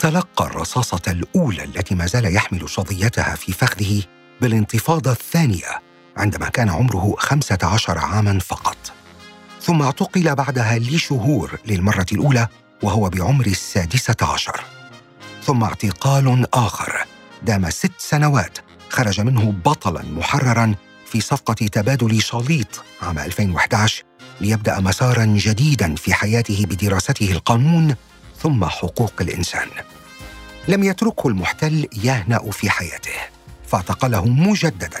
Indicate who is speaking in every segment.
Speaker 1: تلقى الرصاصة الأولى التي ما زال يحمل صديتها في فخذه بالانتفاضة الثانية عندما كان عمره خمسة عشر عاما فقط. ثم اعتقل بعدها لشهور للمرة الأولى وهو بعمر السادسة عشر. ثم اعتقال آخر دام ست سنوات خرج منه بطلا محررا في صفقة تبادل شاليط عام 2011 ليبدأ مسارا جديدا في حياته بدراسته القانون ثم حقوق الإنسان. لم يتركه المحتل يهنأ في حياته. فاعتقله مجددا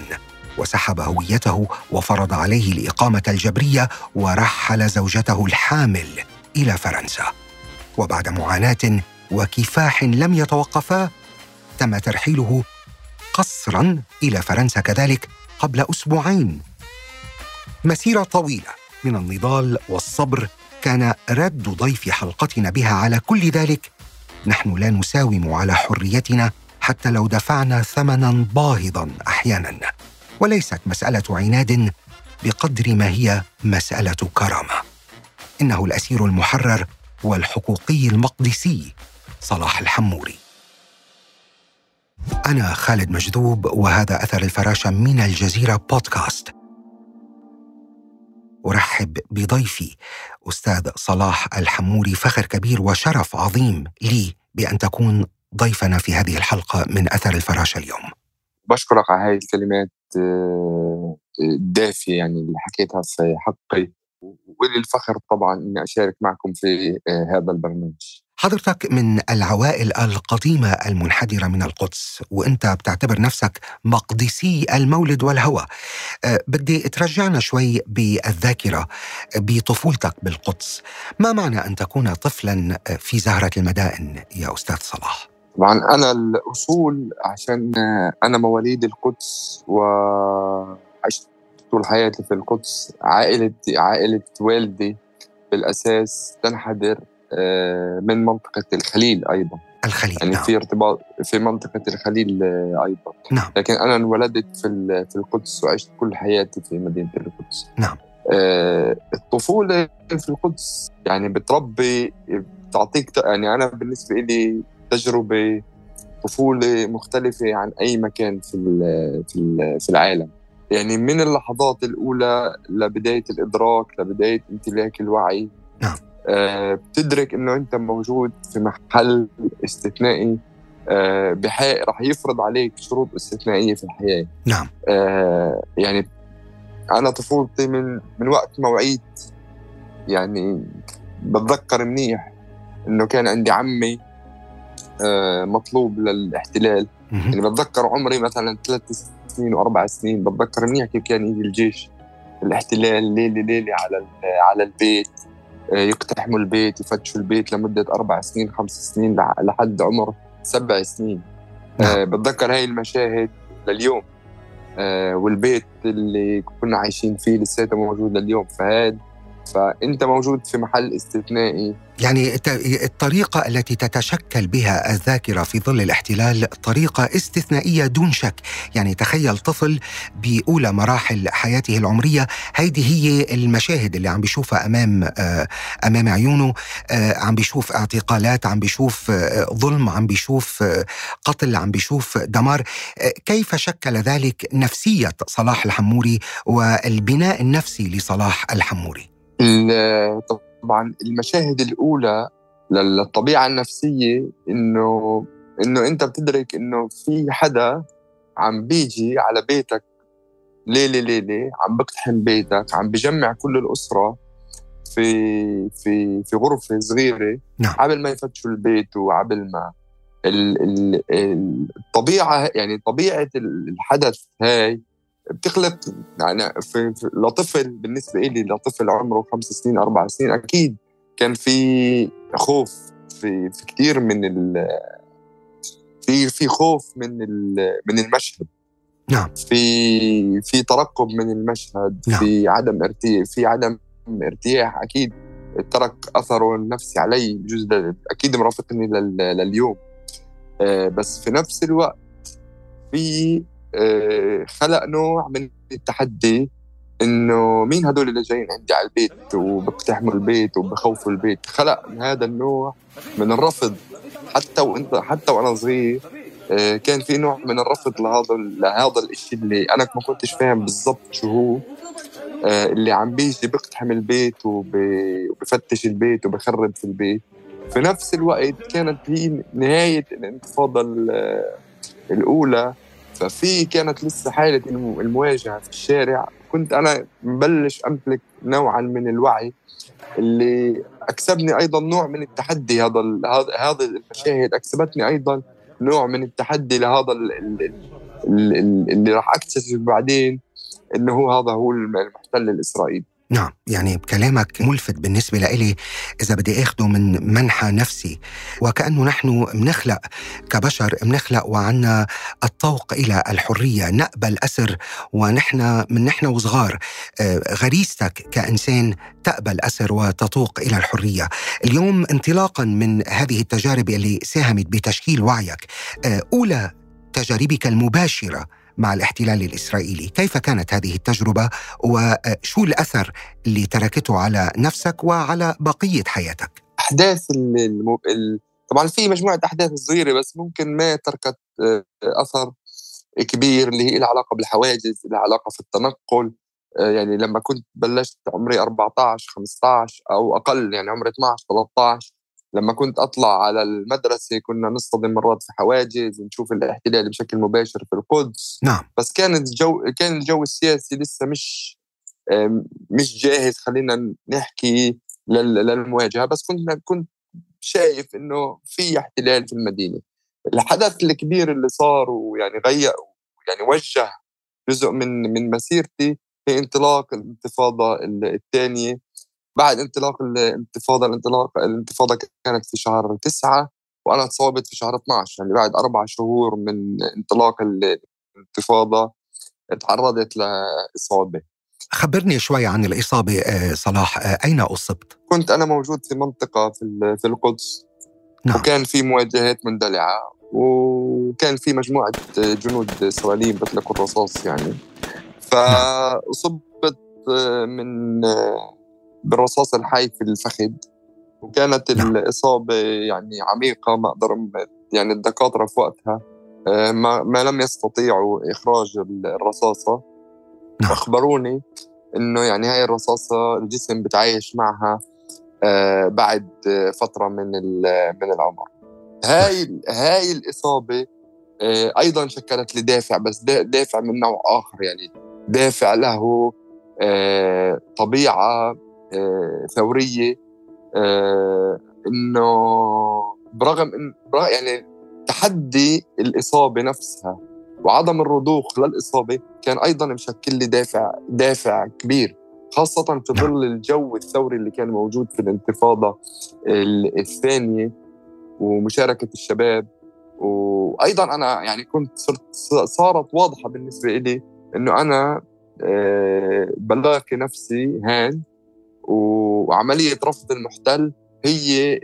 Speaker 1: وسحب هويته وفرض عليه الإقامة الجبرية ورحل زوجته الحامل إلى فرنسا. وبعد معاناة وكفاح لم يتوقفا تم ترحيله قصرا إلى فرنسا كذلك قبل أسبوعين. مسيرة طويلة من النضال والصبر كان رد ضيف حلقتنا بها على كل ذلك نحن لا نساوم على حريتنا حتى لو دفعنا ثمنا باهظا أحيانا. وليست مسألة عناد بقدر ما هي مسألة كرامة. إنه الأسير المحرر والحقوقي المقدسي صلاح الحموري. أنا خالد مجذوب وهذا أثر الفراشة من الجزيرة بودكاست. أرحب بضيفي أستاذ صلاح الحموري فخر كبير وشرف عظيم لي بأن تكون ضيفنا في هذه الحلقة من أثر الفراشة اليوم.
Speaker 2: بشكرك على هذه الكلمات آه، الدافية يعني اللي حكيتها في حقي ولي الفخر طبعا إني أشارك معكم في آه، هذا البرنامج.
Speaker 1: حضرتك من العوائل القديمة المنحدرة من القدس وأنت بتعتبر نفسك مقدسي المولد والهوى. أه بدي ترجعنا شوي بالذاكرة بطفولتك بالقدس. ما معنى أن تكون طفلا في زهرة المدائن يا أستاذ صلاح؟
Speaker 2: طبعا أنا الأصول عشان أنا مواليد القدس وعشت طول حياتي في القدس. عائلة عائلة والدي بالأساس تنحدر. آه، من منطقة الخليل أيضا.
Speaker 1: الخليل
Speaker 2: يعني
Speaker 1: نعم.
Speaker 2: في ارتباط في منطقة الخليل آه، أيضا.
Speaker 1: نعم.
Speaker 2: لكن أنا انولدت في في القدس وعشت كل حياتي في مدينة القدس.
Speaker 1: نعم.
Speaker 2: آه، الطفولة في القدس يعني بتربي بتعطيك يعني أنا بالنسبة لي تجربة طفولة مختلفة عن أي مكان في في في العالم. يعني من اللحظات الأولى لبداية الإدراك لبداية امتلاك الوعي.
Speaker 1: نعم.
Speaker 2: آه، بتدرك إنه أنت موجود في محل استثنائي آه، بحق رح يفرض عليك شروط استثنائية في الحياة.
Speaker 1: نعم.
Speaker 2: آه، يعني أنا طفولتي من من وقت ما وعيت يعني بتذكر منيح إنه كان عندي عمي مطلوب للاحتلال. يعني بتذكر عمري مثلا ثلاث سنين وأربع سنين بتذكر منيح كيف كان يجي الجيش الاحتلال ليلة ليلة على على البيت. آه، يقتحموا البيت يفتشوا البيت لمدة أربع سنين خمس سنين لحد عمر سبع سنين. نعم. بتذكر هاي المشاهد لليوم. آه، والبيت اللي كنا عايشين فيه لساته موجود لليوم. فهذا فأنت موجود في محل استثنائي.
Speaker 1: يعني الطريقة التي تتشكل بها الذاكرة في ظل الاحتلال طريقة استثنائية دون شك. يعني تخيل طفل بأولى مراحل حياته العمرية. هيدي هي المشاهد اللي عم بيشوفها أمام آه، أمام عيونه. آه، عم بيشوف اعتقالات عم بيشوف آه، ظلم عم بيشوف قتل عم بيشوف دمار. كيف شكل ذلك نفسية صلاح الحموري والبناء النفسي لصلاح الحموري؟
Speaker 2: طبعا المشاهد الأولى للطبيعة النفسية انه إنه أنت بتدرك إنه في حدا عم بيجي على بيتك ليله ليلة عم بقتحم بيتك عم بجمع كل الأسرة في في في غرفة صغيرة
Speaker 1: نعم.
Speaker 2: قبل ما يفتشوا البيت وقبل ما ال ال الطبيعه يعني طبيعة الحدث هاي بتخلق يعني في, لطفل بالنسبة لي لطفل عمره خمس سنين أربع سنين أكيد كان في خوف في في كثير من ال في في خوف من من المشهد.
Speaker 1: نعم.
Speaker 2: في في ترقب من المشهد
Speaker 1: نعم.
Speaker 2: في عدم ارتياح في عدم ارتياح أكيد ترك أثره النفسي علي جزء أكيد مرافقني لليوم. آه، بس في نفس الوقت في خلق نوع من التحدي إنه مين هدول اللي جايين عندي على البيت وبقتحموا البيت وبخوفوا البيت. خلق هذا النوع من الرفض. حتى وانت حتى وأنا صغير آه، كان في نوع من الرفض لهذا لهذا الشيء اللي أنا ما كنتش فاهم بالضبط شو هو آه، اللي عم بيجي بيقتحم البيت وبفتش البيت وبخرب في البيت. في نفس الوقت كانت هي نهاية الانتفاضة الأولى ففي كانت لسه حالة المواجهة في الشارع. كنت أنا مبلش أمتلك نوعا من الوعي اللي أكسبني أيضا نوع من التحدي. هذا هذا المشاهد أكسبتني أيضا نوع من التحدي لهذا اللي راح أكتشف بعدين إنه هو هذا هو المحتل الإسرائيلي.
Speaker 1: نعم يعني كلامك ملفت بالنسبة لإلي إذا بدي أخده من منحى نفسي. وكأنه نحن منخلق كبشر منخلق وعنا الطوق إلى الحرية نقبل أسر ونحن من نحن وصغار. آه، غريزتك كإنسان تقبل أسر وتطوق إلى الحرية. اليوم انطلاقا من هذه التجارب اللي ساهمت بتشكيل وعيك. آه، أولى تجاربك المباشرة مع الاحتلال الإسرائيلي، كيف كانت هذه التجربة؟ وشو الأثر اللي تركته على نفسك وعلى بقية حياتك؟
Speaker 2: أحداث المو... ال... طبعا في مجموعة أحداث صغيرة بس ممكن ما تركت آه، أثر كبير اللي هي لها علاقة بالحواجز، لها علاقة في التنقل. آه، يعني لما كنت بلشت عمري 14 15 أو أقل يعني عمري 12 13 لما كنت أطلع على المدرسة كنا نصطدم مرات في حواجز نشوف الاحتلال بشكل مباشر في القدس.
Speaker 1: نعم.
Speaker 2: بس كان الجو كان الجو السياسي لسه مش مش جاهز خلينا نحكي للمواجهة. بس كنت كنت شايف إنه في احتلال في المدينة. الحدث الكبير اللي صار ويعني غير يعني وجه جزء من من مسيرتي هي انطلاق الانتفاضة الثانية. بعد انطلاق الانتفاضة الانطلاق الانتفاضة كانت في شهر تسعة وأنا تصابت في شهر 12 يعني بعد أربع شهور من انطلاق الانتفاضة تعرضت لإصابة
Speaker 1: خبرني شوي عن الإصابة آه، صلاح آه، أين أصبت؟
Speaker 2: كنت أنا موجود في منطقة في في القدس نعم. وكان في مواجهات مندلعة وكان في مجموعة جنود إسرائيليين بيطلقوا الرصاص يعني نعم. فأصبت من بالرصاص الحي في الفخذ وكانت نعم. الإصابة يعني عميقة ما أقدر يعني الدكاترة في وقتها آه، ما, ما لم يستطيعوا إخراج الرصاصة نعم. أخبروني إنه يعني هاي الرصاصة الجسم بتعايش معها آه، بعد فترة من من العمر هاي هاي الإصابة آه، أيضا شكلت لي دافع بس دافع من نوع آخر يعني دافع له طبيعة ثورية آه، إنه برغم ان يعني تحدي الإصابة نفسها وعدم الرضوخ للإصابة كان أيضا مشكل لي دافع دافع كبير خاصة في. ظل الجو الثوري اللي كان موجود في الانتفاضة الثانية ومشاركة الشباب وأيضا أنا يعني كنت صرت صارت واضحة بالنسبة لي إنه أنا آه، بلاقي نفسي هان وعملية رفض المحتل هي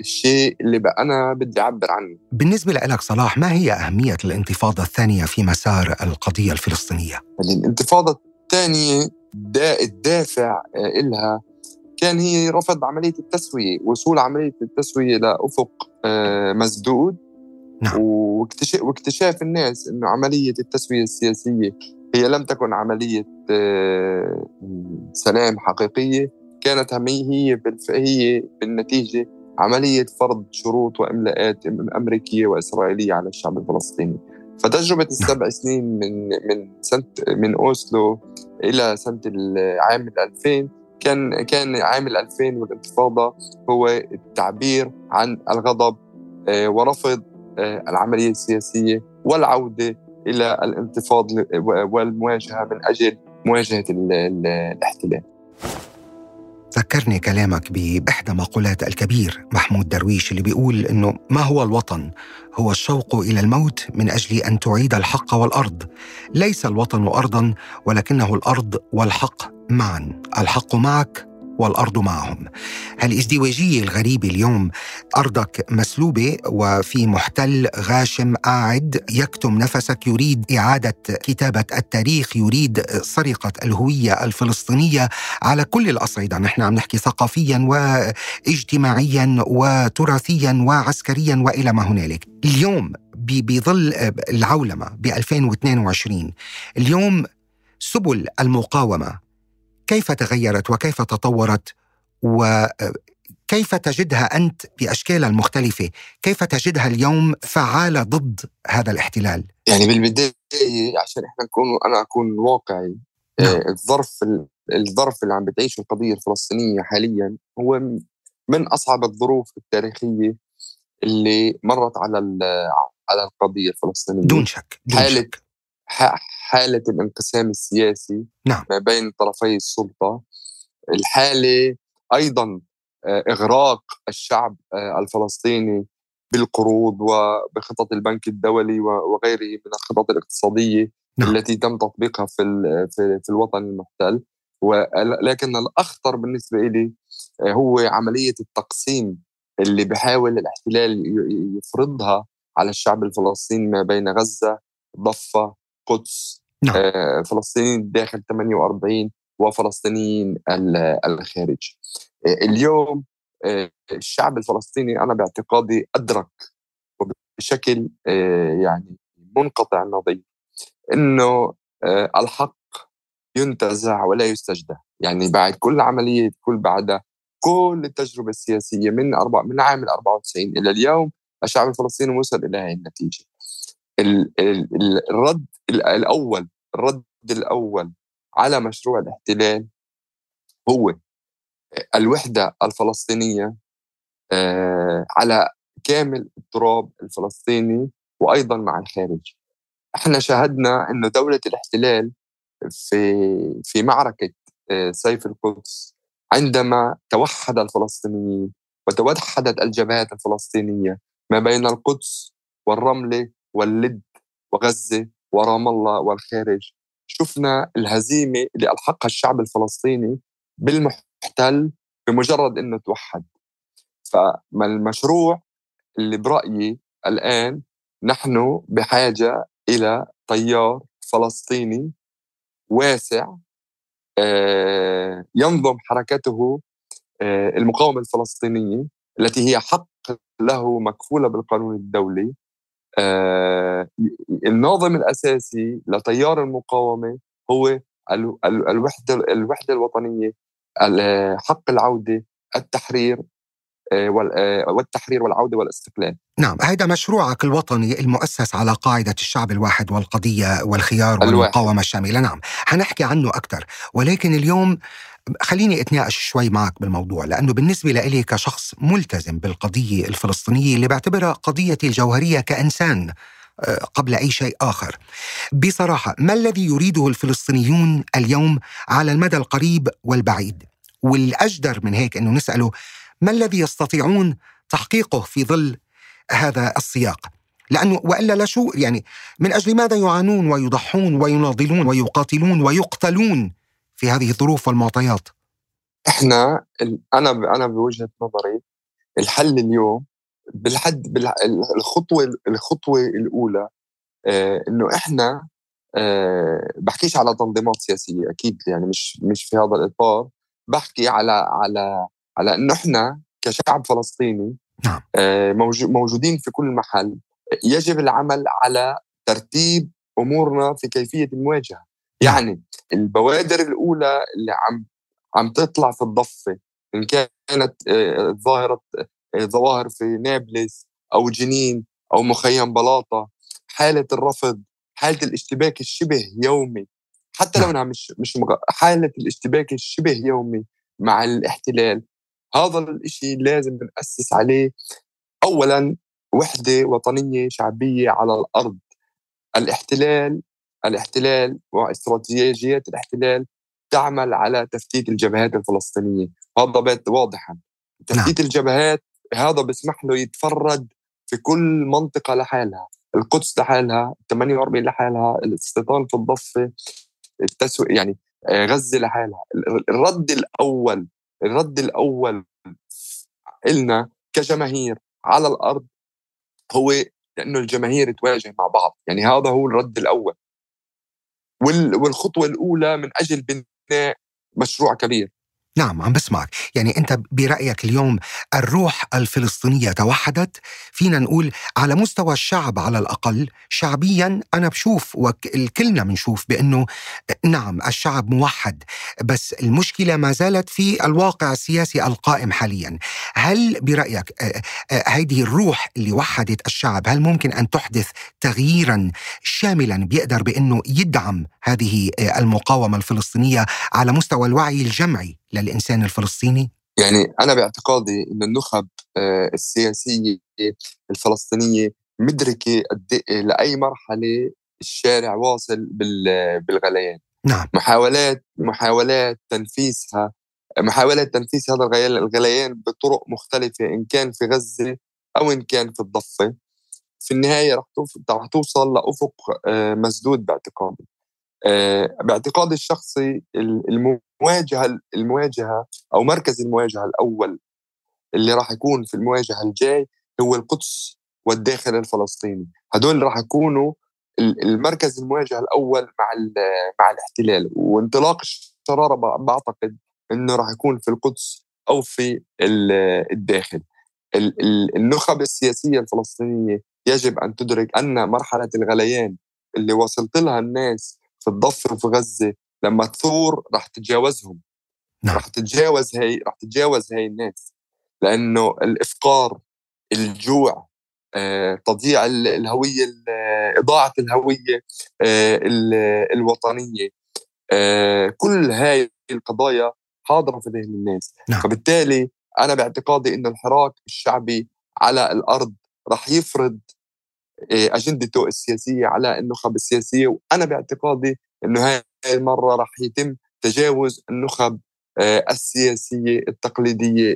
Speaker 2: الشيء اللي بقى أنا بدي أعبر عنه
Speaker 1: بالنسبة لك صلاح ما هي أهمية الانتفاضة الثانية في مسار القضية الفلسطينية؟
Speaker 2: الانتفاضة الثانية الدافع آه، إلها كان هي رفض عملية التسوية وصول عملية التسوية لأفق آه، مسدود نعم. واكتشاف, الناس أنه عملية التسوية السياسية هي لم تكن عملية سلام حقيقية كانت هي هي بالنتيجة عملية فرض شروط وإملاءات أمريكية وإسرائيلية على الشعب الفلسطيني فتجربة نعم. السبع سنين من من سنة من أوسلو إلى سنة العام 2000 كان كان عام 2000 والانتفاضة هو التعبير عن الغضب آه، ورفض آه، العملية السياسية والعودة إلى الانتفاض والمواجهة من أجل مواجهة الاحتلال.
Speaker 1: ذكرني كلامك بإحدى مقولات الكبير محمود درويش اللي بيقول إنه ما هو الوطن؟ هو الشوق إلى الموت من أجل أن تعيد الحق والأرض ليس الوطن أرضا ولكنه الأرض والحق معا الحق معك والأرض معهم. هالازدواجيه الغريبة اليوم أرضك مسلوبة وفي محتل غاشم قاعد يكتم نفسك يريد إعادة كتابة التاريخ يريد سرقة الهوية الفلسطينية على كل الأصعدة، نحن عم نحكي ثقافيا واجتماعيا وتراثيا وعسكريا وإلى ما هنالك. اليوم بظل العولمة ب 2022 اليوم سبل المقاومة كيف تغيرت وكيف تطورت وكيف تجدها أنت باشكالها المختلفه؟ كيف تجدها اليوم فعالة ضد هذا الاحتلال؟
Speaker 2: يعني بالبداية عشان إحنا نكون أنا أكون واقعي نعم. آه، الظرف الظرف اللي عم بتعيشه القضية الفلسطينية حاليا هو من أصعب الظروف التاريخية اللي مرت على على القضية الفلسطينية
Speaker 1: دون شك دون
Speaker 2: حالة
Speaker 1: شك.
Speaker 2: حالة الانقسام السياسي
Speaker 1: نعم.
Speaker 2: ما بين طرفي السلطة الحالة أيضا آه، إغراق الشعب آه، الفلسطيني بالقروض وبخطط البنك الدولي وغيره من الخطط الاقتصادية نعم. التي تم تطبيقها في في, في الوطن المحتل ولكن الأخطر بالنسبة لي آه، هو عملية التقسيم اللي بحاول الاحتلال يفرضها على الشعب الفلسطيني ما بين غزة ضفة قدس نعم. فلسطينيين داخل 48 وفلسطينيين الخارج. اليوم الشعب الفلسطيني أنا باعتقادي أدرك بشكل يعني منقطع النظير إنه الحق ينتزع ولا يستجدى. يعني بعد كل عملية كل بعدها كل التجربة السياسية من أربع من عام 94 إلى اليوم الشعب الفلسطيني وصل إلى هذه النتيجة. الرد الأول الرد الأول على مشروع الاحتلال هو الوحدة الفلسطينية آه، على كامل التراب الفلسطيني وأيضا مع الخارج. إحنا شاهدنا إنه دولة الاحتلال في في معركة آه، سيف القدس عندما توحد الفلسطينيين وتوحدت الجبهات الفلسطينية ما بين القدس والرملة واللد وغزة ورام الله والخارج. شفنا الهزيمة اللي ألحقها الشعب الفلسطيني بالمحتل بمجرد إنه توحد. فما المشروع اللي برأيي الآن نحن بحاجة إلى تيار فلسطيني واسع آه، ينظم حركته آه، المقاومة الفلسطينية التي هي حق له مكفولة بالقانون الدولي. الناظم الأساسي لتيار المقاومة هو الوحدة الوحدة الوطنية حق العودة التحرير آه، آه، والتحرير والعودة والاستقلال.
Speaker 1: نعم، هذا مشروعك الوطني المؤسس على قاعدة الشعب الواحد والقضية والخيار والمقاومة الشاملة، نعم، حنحكي عنه أكثر، ولكن اليوم خليني أتناقش شوي معك بالموضوع لأنه بالنسبة لي كشخص ملتزم بالقضية الفلسطينية اللي بعتبرها قضيتي الجوهرية كإنسان آه، قبل أي شيء آخر. بصراحة ما الذي يريده الفلسطينيون اليوم على المدى القريب والبعيد؟ والأجدر من هيك إنه نسأله ما الذي يستطيعون تحقيقه في ظل هذا السياق؟ لأنه وإلا لا شو يعني من أجل ماذا يعانون ويضحون ويناضلون ويقاتلون ويقتلون في هذه الظروف والمعطيات؟
Speaker 2: إحنا أنا أنا بوجهة نظري الحل اليوم بالحد الخطوة الخطوة الأولى آه إنه إحنا آه بحكيش على تنظيمات سياسية أكيد يعني مش مش في هذا الإطار بحكي على على على إنه إحنا كشعب فلسطيني
Speaker 1: نعم.
Speaker 2: آه موجودين في كل محل يجب العمل على ترتيب أمورنا في كيفية المواجهة. يعني البوادر الأولى اللي عم عم تطلع في الضفة إن كانت آه، ظاهرة آه، ظواهر في نابلس أو جنين أو مخيم بلاطة حالة الرفض حالة الاشتباك الشبه يومي حتى لو نعم. إنها مش مش حالة الاشتباك الشبه يومي مع الاحتلال هذا الشيء لازم نأسس عليه اولا وحدة وطنية شعبية على الأرض الاحتلال الاحتلال واستراتيجيات الاحتلال تعمل على تفتيت الجبهات الفلسطينية. هذا بيت واضحا. تفتيت نعم. الجبهات هذا بيسمح له يتفرد في كل منطقة لحالها. القدس لحالها 48 لحالها الاستيطان في الضفة التسويق يعني آه، غزة لحالها. الرد الأول الرد الأول إلنا كجماهير على الأرض هو لأنه الجماهير تواجه مع بعض. يعني هذا هو الرد الأول. والخطوة الأولى من أجل بناء مشروع كبير.
Speaker 1: نعم عم بسمعك. يعني أنت برأيك اليوم الروح الفلسطينية توحدت؟ فينا نقول على مستوى الشعب على الأقل. شعبيا أنا بشوف وكلنا بنشوف بأنه نعم الشعب موحد. بس المشكلة ما زالت في الواقع السياسي القائم حاليا. هل برأيك هذه الروح اللي وحدت الشعب هل ممكن أن تحدث تغييرا شاملا بيقدر بأنه يدعم هذه المقاومة الفلسطينية على مستوى الوعي الجمعي؟ للإنسان الفلسطيني؟
Speaker 2: يعني أنا باعتقادي أن النخب آه، السياسية الفلسطينية مدركة إيه لأي مرحلة الشارع واصل بالغليان.
Speaker 1: نعم.
Speaker 2: محاولات محاولات تنفيسها محاولات تنفيس هذا الغليان بطرق مختلفة إن كان في غزة أو إن كان في الضفة. في النهاية رح توصل لأفق آه، مسدود باعتقادي. آه، باعتقادي الشخصي المواجهة المواجهة أو مركز المواجهة الأول اللي راح يكون في المواجهة الجاي هو القدس والداخل الفلسطيني. هدول راح يكونوا المركز المواجهة الأول مع مع الاحتلال. وانطلاق الشرارة بعتقد إنه راح يكون في القدس أو في الداخل. النخب السياسية الفلسطينية يجب أن تدرك أن مرحلة الغليان اللي وصلت لها الناس في الضفه وفي غزة لما تثور راح تتجاوزهم. نعم. راح تتجاوز هي راح تتجاوز هي الناس. لأنه الإفقار الجوع آه، تضييع الهوية إضاعة الهوية آه، الوطنية. آه، كل هاي القضايا حاضرة في ذهن الناس. نعم. فبالتالي أنا باعتقادي إنه الحراك الشعبي على الأرض راح يفرض أجندته السياسية على النخب السياسيه وأنا باعتقادي إنه هاي المرة راح يتم تجاوز النخب آه، السياسية التقليدية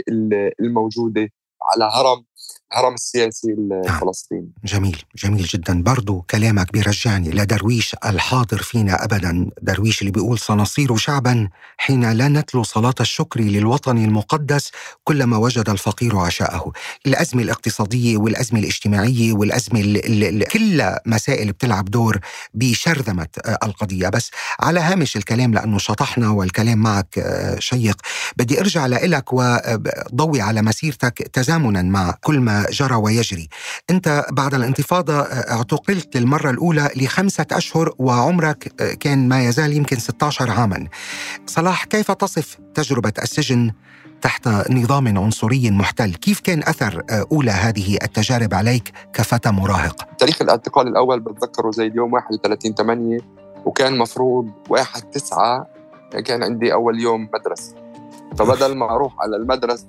Speaker 2: الموجودة على هرم. الهرم السياسي نعم. الفلسطيني
Speaker 1: جميل جميل جدا. برضو كلامك بيرجعني لدرويش الحاضر فينا أبدا. درويش اللي بيقول سنصير شعبا حين لا نتلو صلاة الشكر للوطن المقدس كلما وجد الفقير عشاءه. الأزمة الاقتصادية والأزمة الاجتماعية والأزمة ال كل مسائل بتلعب دور بشرذمة آه، القضية. بس على هامش الكلام لأنه شطحنا والكلام معك آه، شيق بدي أرجع لك وضوي على مسيرتك تزامنا مع كل ما جرى ويجري. أنت بعد الانتفاضة آه، اعتقلت للمرة الأولى لخمسة أشهر وعمرك آه، كان ما يزال يمكن 16 عاما. صلاح كيف تصف تجربة السجن تحت نظام عنصري محتل؟ كيف كان أثر آه، أولى هذه التجارب عليك كفتى مراهق؟
Speaker 2: تاريخ الاعتقال الأول بتذكره زي اليوم 31 8 وكان مفروض 1 9 كان عندي أول يوم مدرسة. فبدل ما أروح على المدرسة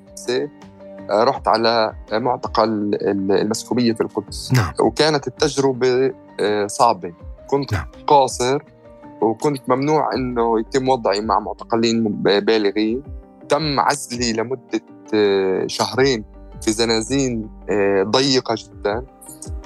Speaker 2: رحت على معتقل المسكوبية في القدس
Speaker 1: نعم.
Speaker 2: وكانت التجربة آه، صعبة كنت نعم. قاصر وكنت ممنوع إنه يتم وضعي مع معتقلين بالغين تم عزلي لمدة آه، شهرين في زنازين ضيقة جدا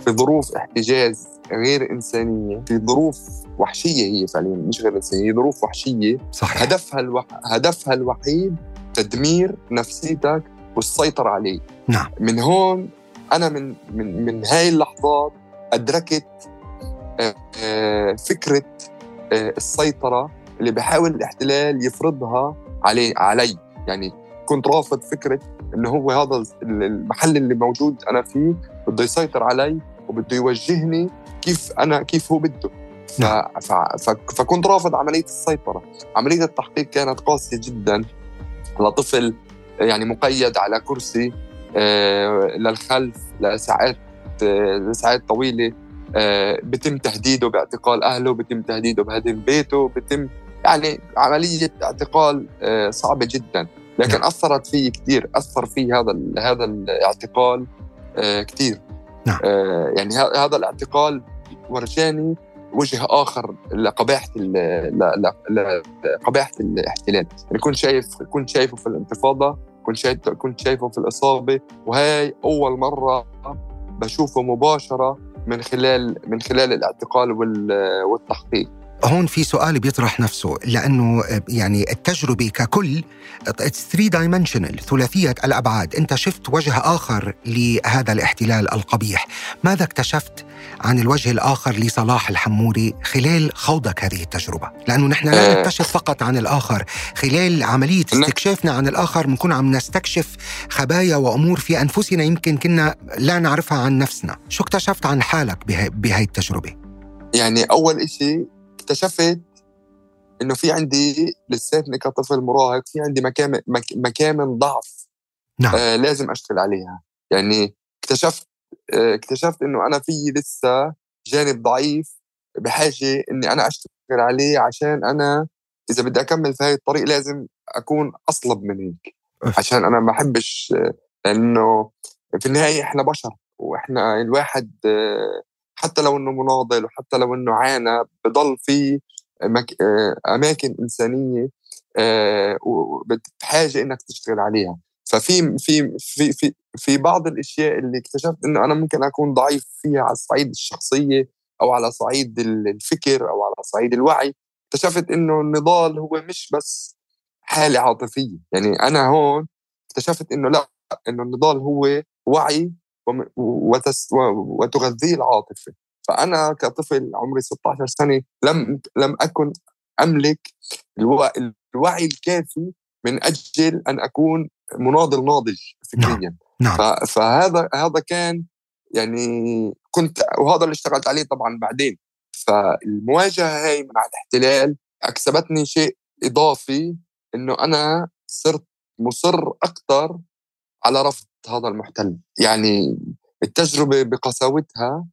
Speaker 2: في ظروف احتجاز غير إنسانية في ظروف وحشية هي فعليا مش غير إنسانية ظروف وحشية
Speaker 1: صحيح.
Speaker 2: هدفها, الوح... هدفها الوحيد تدمير نفسيتك والسيطرة عليه.
Speaker 1: نعم.
Speaker 2: من هون أنا من من من هاي اللحظات أدركت آه، آه، فكرة آه، السيطرة اللي بحاول الاحتلال يفرضها علي علي. يعني كنت رافض فكرة إنه هو هذا المحل اللي موجود أنا فيه بده يسيطر علي وبده يوجهني كيف أنا كيف هو بده. ف... نعم. ف... ف... فكنت رافض عملية السيطرة. عملية التحقيق كانت قاسية جدا. لطفل يعني مقيد على كرسي آه، للخلف لساعات آه، لساعات طويلة آه، بتم تهديده باعتقال أهله بتم تهديده بهدم بيته بتم يعني عملية اعتقال صعبة جدا لكن نعم. أثرت فيه كثير أثر في هذا هذا الاعتقال كثير
Speaker 1: نعم.
Speaker 2: يعني هذا الاعتقال ورجاني وجه آخر لقباحة لقباحه الاحتلال يعني كنت شايف كنت شايفه في الانتفاضة كنت شايف كنت شايفه في الإصابة وهي أول مرة بشوفه مباشرة من خلال من خلال الاعتقال والتحقيق.
Speaker 1: هون في سؤال بيطرح نفسه لأنه يعني التجربة ككل it's 3 dimensional ثلاثية الأبعاد. أنت شفت وجه آخر لهذا الاحتلال القبيح. ماذا اكتشفت؟ عن الوجه الآخر لصلاح الحموري خلال خوضك هذه التجربة. لأنه نحن لا آه. نكتشف فقط عن الآخر. خلال عملية استكشافنا عن الآخر بنكون عم نستكشف خبايا وأمور في أنفسنا يمكن كنا لا نعرفها عن نفسنا. شو اكتشفت عن حالك بهي التجربة؟
Speaker 2: يعني أول شيء اكتشفت إنه في عندي لساتني كطفل مراهق في عندي مكامن مكامن ضعف نعم. آه لازم أشتغل عليها. يعني اكتشفت اكتشفت إنه أنا في لسه جانب ضعيف بحاجة إني أنا أشتغل عليه عشان أنا إذا بدي أكمل في هاي الطريق لازم أكون أصلب من هيك. عشان أنا ما بحبش آه، لأنه في النهاية إحنا بشر وإحنا الواحد آه، حتى لو إنه مناضل وحتى لو إنه عانى بضل في آه، أماكن إنسانية آه، بحاجه إنك تشتغل عليها. ففي في في في في بعض الأشياء اللي اكتشفت انه أنا ممكن أكون ضعيف فيها على الصعيد الشخصية أو على صعيد الفكر أو على صعيد الوعي اكتشفت إنه النضال هو مش بس حالة عاطفية. يعني أنا هون اكتشفت إنه لأ إنه النضال هو وعي وتغذيه العاطفة. فأنا كطفل عمري 16 سنة لم لم أكن أملك الوعي الكافي من أجل أن أكون مناضل ناضج فكريا نعم. نعم. فهذا هذا كان يعني كنت وهذا اللي اشتغلت عليه طبعا بعدين فالمواجهة هاي مع الاحتلال أكسبتني شيء إضافي إنه أنا صرت مصر أكثر على رفض هذا المحتل يعني التجربة بقساوتها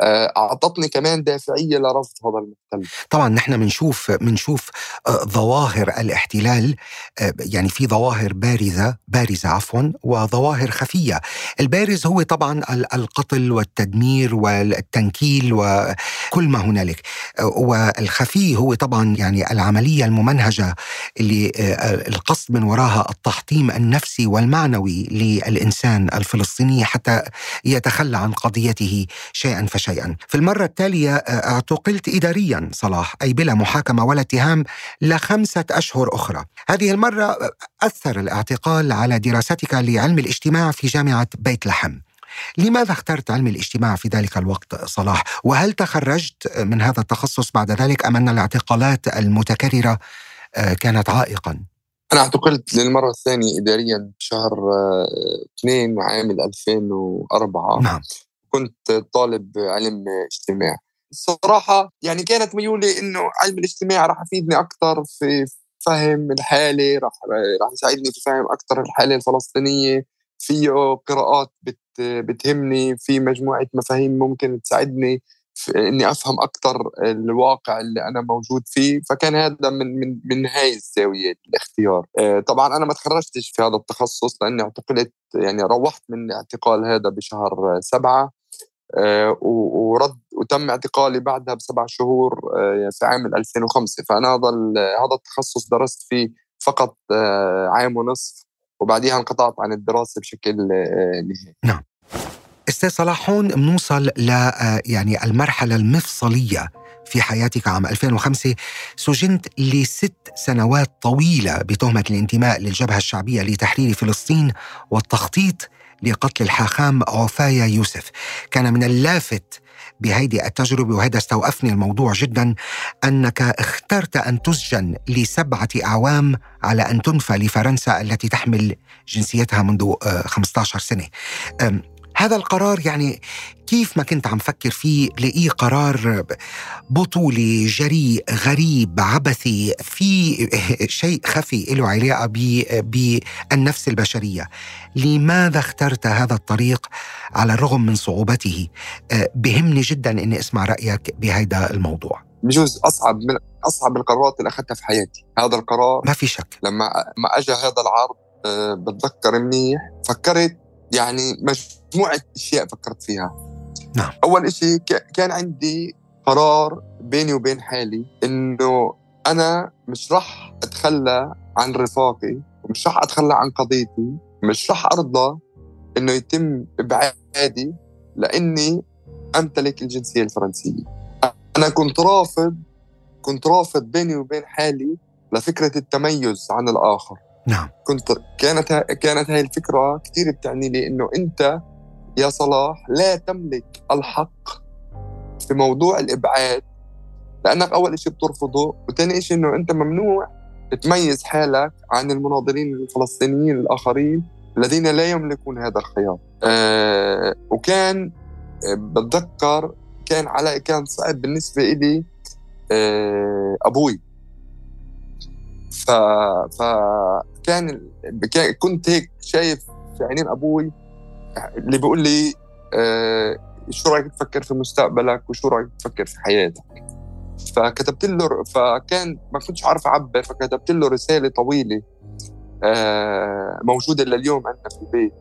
Speaker 2: أعطتني كمان دافعية لرفض هذا المحتل.
Speaker 1: طبعا نحن بنشوف بنشوف آه، ظواهر الاحتلال آه، يعني في ظواهر بارزة بارزة عفوا وظواهر خفية. البارز هو طبعا القتل والتدمير والتنكيل وكل ما هنالك. والخفي هو طبعا يعني العملية الممنهجة اللي القصد من وراها التحطيم النفسي والمعنوي للإنسان الفلسطيني حتى يتخلى عن قضيته شيئا فشيئا. شيئا. في المرة التالية آه، اعتقلت إداريا صلاح أي بلا محاكمة ولا اتهام لخمسة أشهر أخرى. هذه المرة آه، أثر الاعتقال على دراستك لعلم الاجتماع في جامعة بيت لحم. لماذا اخترت علم الاجتماع في ذلك الوقت صلاح؟ وهل تخرجت من هذا التخصص بعد ذلك أم أن الاعتقالات المتكررة آه، كانت عائقا؟
Speaker 2: أنا اعتقلت للمرة الثانية إداريا بشهر اثنين عام 2004 نعم. كنت طالب علم اجتماع. الصراحة يعني كانت ميولي إنه علم الاجتماع راح يفيدني أكثر في فهم الحالة راح راح يساعدني في فهم أكثر الحالة الفلسطينية. فيه قراءات بت بتهمني في مجموعة مفاهيم ممكن تساعدني إني أفهم أكثر الواقع اللي أنا موجود فيه. فكان هذا من من من هاي الزاوية الاختيار. آه، طبعا أنا ما تخرجتش في هذا التخصص لأني اعتقلت يعني روحت من الاعتقال هذا بشهر سبعة. ورد وتم اعتقالي بعدها بسبع شهور آه، في عام 2005 فأنا هذا هذا التخصص درست فيه فقط آه، عام ونصف وبعديها انقطعت عن الدراسة بشكل نهائي.
Speaker 1: نعم. أستاذ صلاح هون بنوصل ل يعني المرحلة المفصلية في حياتك عام 2005 سجنت لست سنوات طويلة بتهمة الانتماء للجبهة الشعبية لتحرير فلسطين والتخطيط لقتل الحاخام عفايا يوسف. كان من اللافت بهيدي التجربة وهذا استوقفني الموضوع جدا أنك اخترت أن تسجن لسبعة أعوام على أن تنفى لفرنسا التي تحمل جنسيتها منذ 15 آه، سنة. هذا القرار يعني كيف ما كنت عم فكر فيه لقيه قرار بطولي جريء غريب عبثي في شيء خفي له علاقة بالنفس البشرية. لماذا اخترت هذا الطريق على الرغم من صعوبته؟ أه، بهمني جدا إني أسمع رأيك بهذا الموضوع.
Speaker 2: بجوز أصعب من أصعب القرارات اللي أخذتها في حياتي. هذا القرار
Speaker 1: ما في شك.
Speaker 2: لما ما اجى هذا العرض أه، بتذكر منيح فكرت يعني مجموعة أشياء فكرت فيها. نعم. أول شيء كان عندي قرار بيني وبين حالي إنه أنا مش راح أتخلى عن رفاقي ومش راح أتخلى عن قضيتي مش راح أرضى إنه يتم إبعادي لإني أمتلك الجنسية الفرنسية. أنا كنت رافض كنت رافض بيني وبين حالي لفكرة التميز عن الآخر.
Speaker 1: نعم.
Speaker 2: كنت كانت كانت هاي الفكرة كثير بتعني لي إنه أنت يا صلاح لا تملك الحق في موضوع الإبعاد لأنك أول شيء بترفضه وثاني شيء إنه أنت ممنوع تميز حالك عن المناضلين الفلسطينيين الآخرين الذين لا يملكون هذا الخيار. أه وكان آه، بتذكر كان على كان صعب بالنسبة لي أه أبوي. ف فكان كنت هيك شايف في عينين أبوي اللي بيقول لي أه شو رأيك تفكر في مستقبلك وشو رأيك تفكر في حياتك؟ فكتبت له فكان ما كنتش عارف أعبر فكتبت له رسالة طويلة آه، موجودة لليوم عندنا في البيت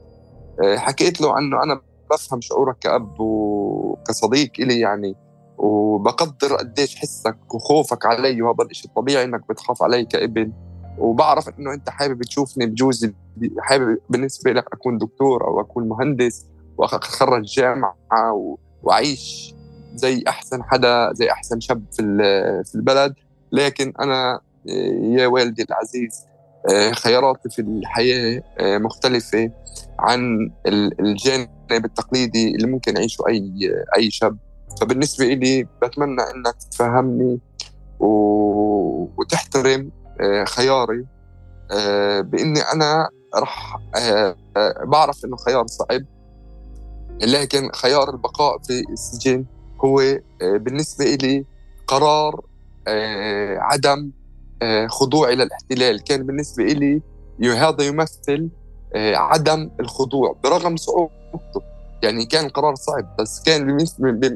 Speaker 2: آه، حكيت له إنه أنا بفهم شعورك كأب وكصديق إلي يعني وبقدر قديش حسك وخوفك علي وهذا الشيء الطبيعي إنك بتخاف علي كابن. وبعرف إنه أنت حابب تشوفني بجوز حابب بالنسبة لك أكون دكتور أو أكون مهندس واتخرج جامعة وأعيش زي أحسن حدا زي أحسن شاب في في البلد. لكن أنا يا والدي العزيز خياراتي في الحياة مختلفة عن الجانب التقليدي اللي ممكن يعيشه أي أي شاب. فبالنسبة لي بتمنى إنك تفهمني وتحترم خياري بإني أنا رح بعرف إنه خيار صعب لكن خيار البقاء في السجن هو آه، بالنسبة لي قرار آه، عدم آه، خضوعي للاحتلال كان بالنسبة لي هذا يمثل عدم الخضوع. برغم صعوبته يعني كان قرار صعب بس كان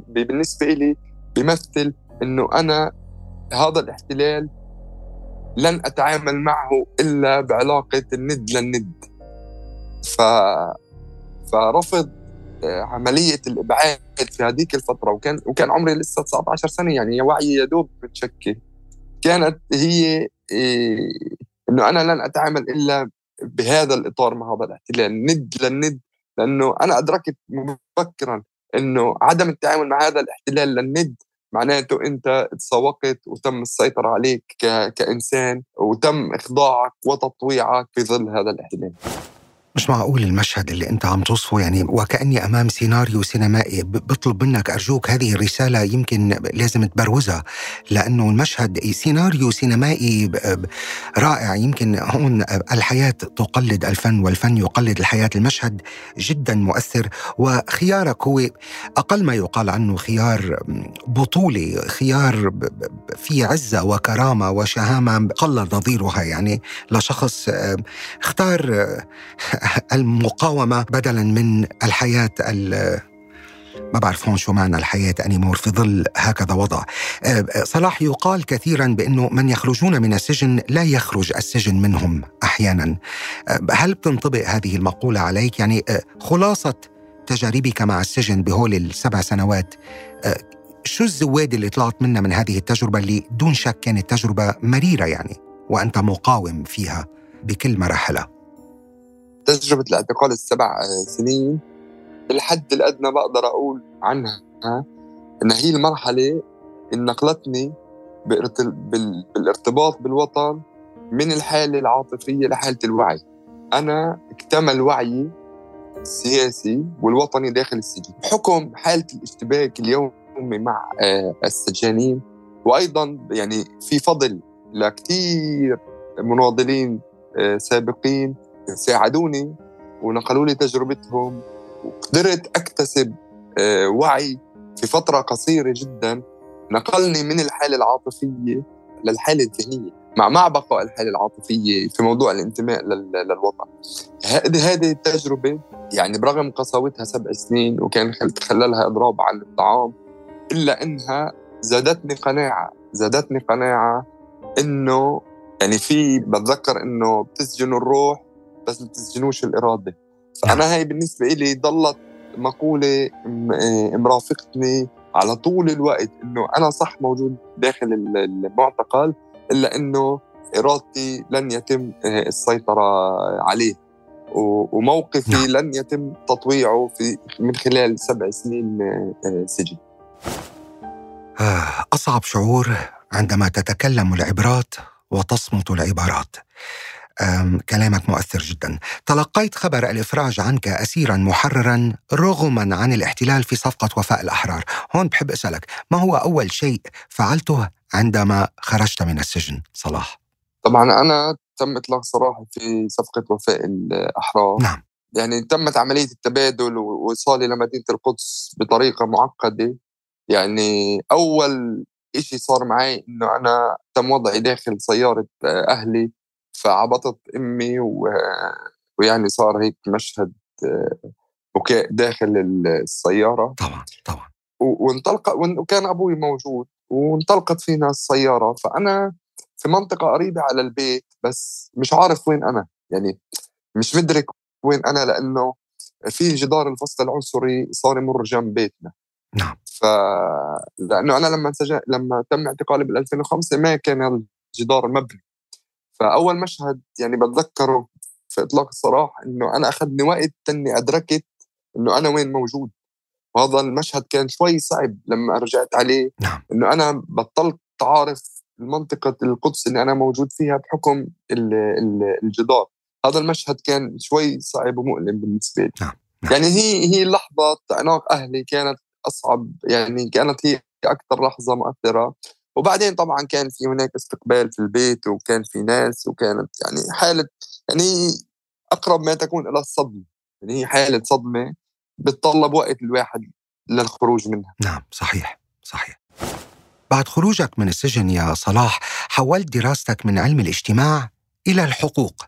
Speaker 2: بالنسبة لي بيمثل إنه أنا هذا الاحتلال لن أتعامل معه إلا بعلاقة الند للند. ف فرفض عملية الإبعاد في هذيك الفترة وكان وكان عمري لسه 19 سنة يعني وعي يا دوب متشكل. كانت هي إيه إنه أنا لن أتعامل إلا بهذا الإطار مع هذا الاحتلال ند للند. لأنه أنا أدركت مبكرا إنه عدم التعامل مع هذا الاحتلال للند معناته أنت تسوقت وتم السيطرة عليك كإنسان وتم إخضاعك وتطويعك في ظل هذا الاحتلال.
Speaker 1: مش معقول المشهد اللي انت عم توصفه؟ يعني وكأني أمام سيناريو سينمائي. بطلب منك أرجوك هذه الرسالة يمكن لازم تبروزها لأنه المشهد سيناريو سينمائي رائع. يمكن هون الحياة تقلد الفن والفن يقلد الحياة. المشهد جدا مؤثر وخيارك هو أقل ما يقال عنه خيار بطولي خيار في عزة وكرامة وشهامة قل نظيرها يعني لشخص اختار المقاومة بدلا من الحياة ما بعرف هون شو معنى الحياة أنيمور في ظل هكذا وضع. آه، صلاح يقال كثيرا بأنه من يخرجون من السجن لا يخرج السجن منهم أحيانا. آه، هل بتنطبق هذه المقولة عليك؟ يعني آه، خلاصة تجاربك مع السجن بهول السبع سنوات شو الزواد اللي طلعت منها من هذه التجربة اللي دون شك كانت تجربة مريرة يعني وأنت مقاوم فيها بكل مراحلها؟
Speaker 2: تجربة الاعتقال السبع سنين الحد الأدنى بقدر أقول عنها إن هي المرحلة اللي نقلتني بالارتباط بالوطن من الحالة العاطفية لحالة الوعي. أنا اكتمل وعيي السياسي والوطني داخل السجن. بحكم حالة الاشتباك اليومي مع آه، السجانين وأيضا يعني في فضل لكثير مناضلين آه، سابقين ساعدوني ونقلوا لي تجربتهم وقدرت أكتسب آه، وعي في فترة قصيرة جدا. نقلني من الحالة العاطفية للحالة الذهنية مع مع بقاء الحالة العاطفية في موضوع الانتماء للوطن. هذه هذه التجربة يعني برغم قساوتها سبع سنين وكان تخللها إضراب عن الطعام إلا أنها زادتني قناعة زادتني قناعة إنه يعني في بتذكر إنه بتسجن الروح بس ما تسجنوش الإرادة. فأنا هاي بالنسبة لي ضلت مقولة مرافقتني على طول الوقت إنه أنا صح موجود داخل المعتقل إلا إنه إرادتي لن يتم آه، السيطرة عليه. وموقفي نعم. لن يتم تطويعه في من خلال سبع سنين آه، سجن.
Speaker 1: أصعب شعور عندما تتكلم العبرات وتصمت العبارات. كلامك مؤثر جدا. تلقيت خبر الإفراج عنك أسيرا محررا رغما عن الاحتلال في صفقة وفاء الأحرار. هون بحب أسألك ما هو أول شيء فعلته عندما خرجت من السجن؟ صلاح.
Speaker 2: طبعا أنا تم إطلاق سراحي في صفقة وفاء الأحرار.
Speaker 1: نعم.
Speaker 2: يعني تمت عملية التبادل ووصالي لمدينة القدس بطريقة معقدة. يعني أول إشي صار معي إنه أنا تم وضعي داخل سيارة أهلي. فعبطت أمي و... ويعني صار هيك مشهد بكاء داخل السيارة.
Speaker 1: طبعا طبعا.
Speaker 2: وانطلق وكان أبوي موجود وانطلقت فينا السياره فأنا في منطقة قريبة على البيت بس مش عارف وين أنا. يعني مش مدرك وين أنا لأنه في جدار الفصل العنصري صار يمر جنب بيتنا.
Speaker 1: نعم.
Speaker 2: ف لأنه أنا لما سجن... لما تم اعتقالي بال 2005 ما كان الجدار مبني. فأول مشهد يعني بتذكره في إطلاق السراح إنه أنا اخذني وقت اني أدركت إنه أنا وين موجود وهذا المشهد كان شوي صعب لما رجعت عليه
Speaker 1: نعم.
Speaker 2: إنه أنا بطلت أعرف منطقة القدس اللي أنا موجود فيها بحكم الجدار هذا المشهد كان شوي صعب ومؤلم بالنسبة لي
Speaker 1: نعم. نعم.
Speaker 2: يعني هي هي لحظة عناق أهلي كانت أصعب يعني كانت هي أكثر لحظة مؤثرة وبعدين طبعا كان في هناك استقبال في البيت وكان في ناس وكانت يعني حالة يعني أقرب ما تكون إلى الصدمة. يعني هي حالة صدمة بتطلب وقت الواحد للخروج منها.
Speaker 1: نعم صحيح صحيح. بعد خروجك من السجن يا صلاح حولت دراستك من علم الاجتماع إلى الحقوق.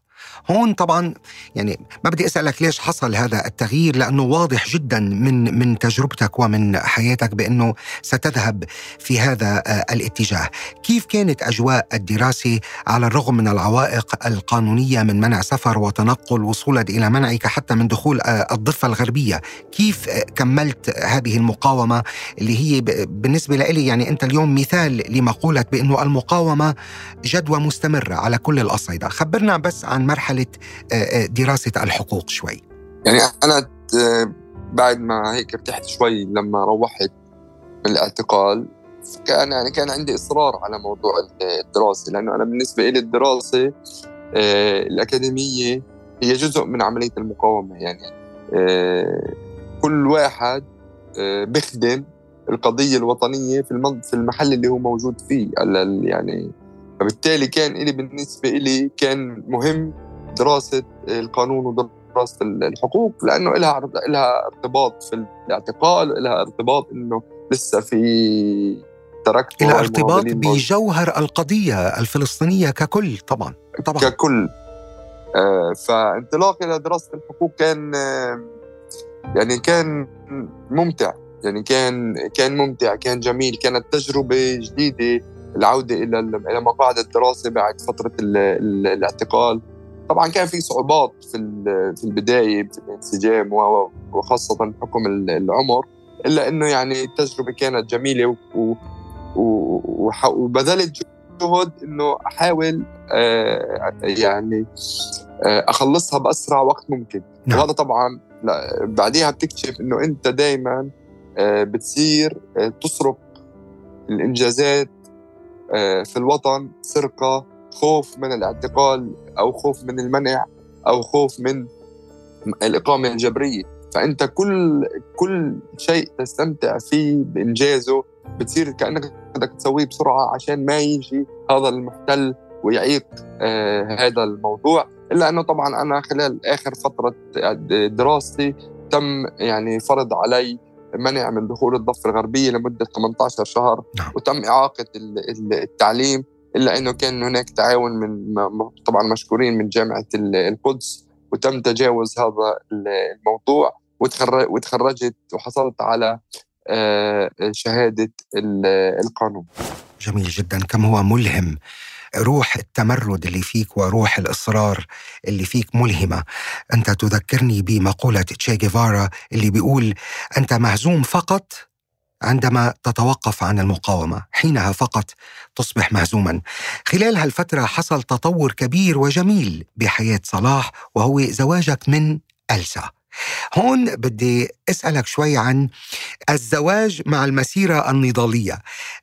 Speaker 1: هون طبعا يعني ما بدي أسألك ليش حصل هذا التغيير؟ لأنه واضح جدا من من تجربتك ومن حياتك بأنه ستذهب في هذا آه، الاتجاه، كيف كانت أجواء الدراسة على الرغم من العوائق القانونية من منع سفر وتنقل وصولا إلى منعك حتى من دخول آه، الضفة الغربية، كيف آه، كملت هذه المقاومة اللي هي بالنسبة لي يعني أنت اليوم مثال لمقولة بأنه المقاومة جدوى مستمرة على كل الأصعدة، خبرنا بس عن مرحلة دراسة الحقوق شوي.
Speaker 2: يعني أنا بعد ما هيك ارتحت شوي لما روحت من الاعتقال كان يعني كان عندي إصرار على موضوع الدراسة لأنه أنا بالنسبة لي الدراسة الأكاديمية هي جزء من عملية المقاومة يعني كل واحد بيخدم القضية الوطنية في في المحل اللي هو موجود فيه يعني فبالتالي كان لي بالنسبة لي كان مهم دراسة القانون ودراسة الحقوق لأنه لها لها ارتباط في الاعتقال لها ارتباط إنه لسه في تركت
Speaker 1: إلى ارتباط بجوهر القضية الفلسطينية ككل طبعا طبعا.
Speaker 2: ككل. آه فانطلاقي لدراسه الحقوق كان آه يعني كان ممتع. يعني كان كان ممتع كان جميل. كانت تجربة جديدة العودة إلى إلى مقاعد الدراسة بعد فترة الاعتقال. طبعا كان في صعوبات في في البداية في الانسجام وخاصة بحكم العمر إلا إنه يعني التجربة كانت جميلة وبذلت جهد إنه أحاول آه، يعني آه، أخلصها بأسرع وقت ممكن نعم. وهذا طبعا بعديها بتكتشف إنه أنت دائما آه، بتصير تسرق الإنجازات في الوطن سرقة خوف من الاعتقال أو خوف من المنع أو خوف من الإقامة الجبرية. فأنت كل كل شيء تستمتع فيه بإنجازه. بتصير كأنك بدك تسويه بسرعة عشان ما يجي هذا المحتل ويعيق آه هذا الموضوع. إلا أنه طبعا أنا خلال آخر فترة دراستي تم يعني فرض علي منع من دخول الضفة الغربية لمدة 18 شهر.
Speaker 1: نعم.
Speaker 2: وتم إعاقة التعليم. إلا إنه كان هناك تعاون من طبعا مشكورين من جامعة القدس وتم تجاوز هذا الموضوع وتخرجت وحصلت على آه، شهادة القانون.
Speaker 1: جميل جدا. كم هو ملهم؟ روح التمرد اللي فيك وروح الإصرار اللي فيك ملهمة. أنت تذكرني بمقولة تشي جيفارا اللي بيقول أنت مهزوم فقط عندما تتوقف عن المقاومة حينها فقط تصبح مهزوما. خلال هالفترة حصل تطور كبير وجميل بحياة صلاح وهو زواجك من ألسا. هون بدي أسألك شوي عن الزواج مع المسيرة النضالية.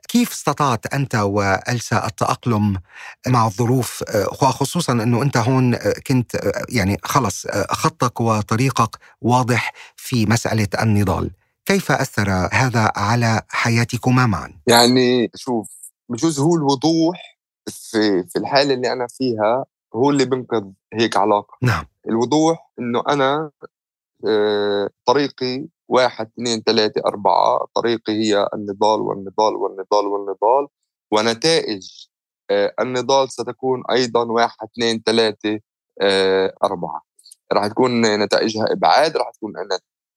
Speaker 1: كيف استطعت أنت وألسا التأقلم مع الظروف؟ وخصوصا أنه أنت هون كنت يعني خلص خطك وطريقك واضح في مسألة النضال. كيف أثر هذا على حياتكما معا؟
Speaker 2: يعني شوف بجوز هو الوضوح في في الحالة اللي أنا فيها هو اللي بنقذ هيك علاقة.
Speaker 1: نعم.
Speaker 2: الوضوح إنه أنا آه، طريقي واحد اثنين ثلاثة أربعة طريقي هي النضال والنضال والنضال والنضال ونتائج آه، النضال ستكون أيضا واحد اثنين ثلاثة آه، أربعة. راح تكون نتائجها إبعاد راح تكون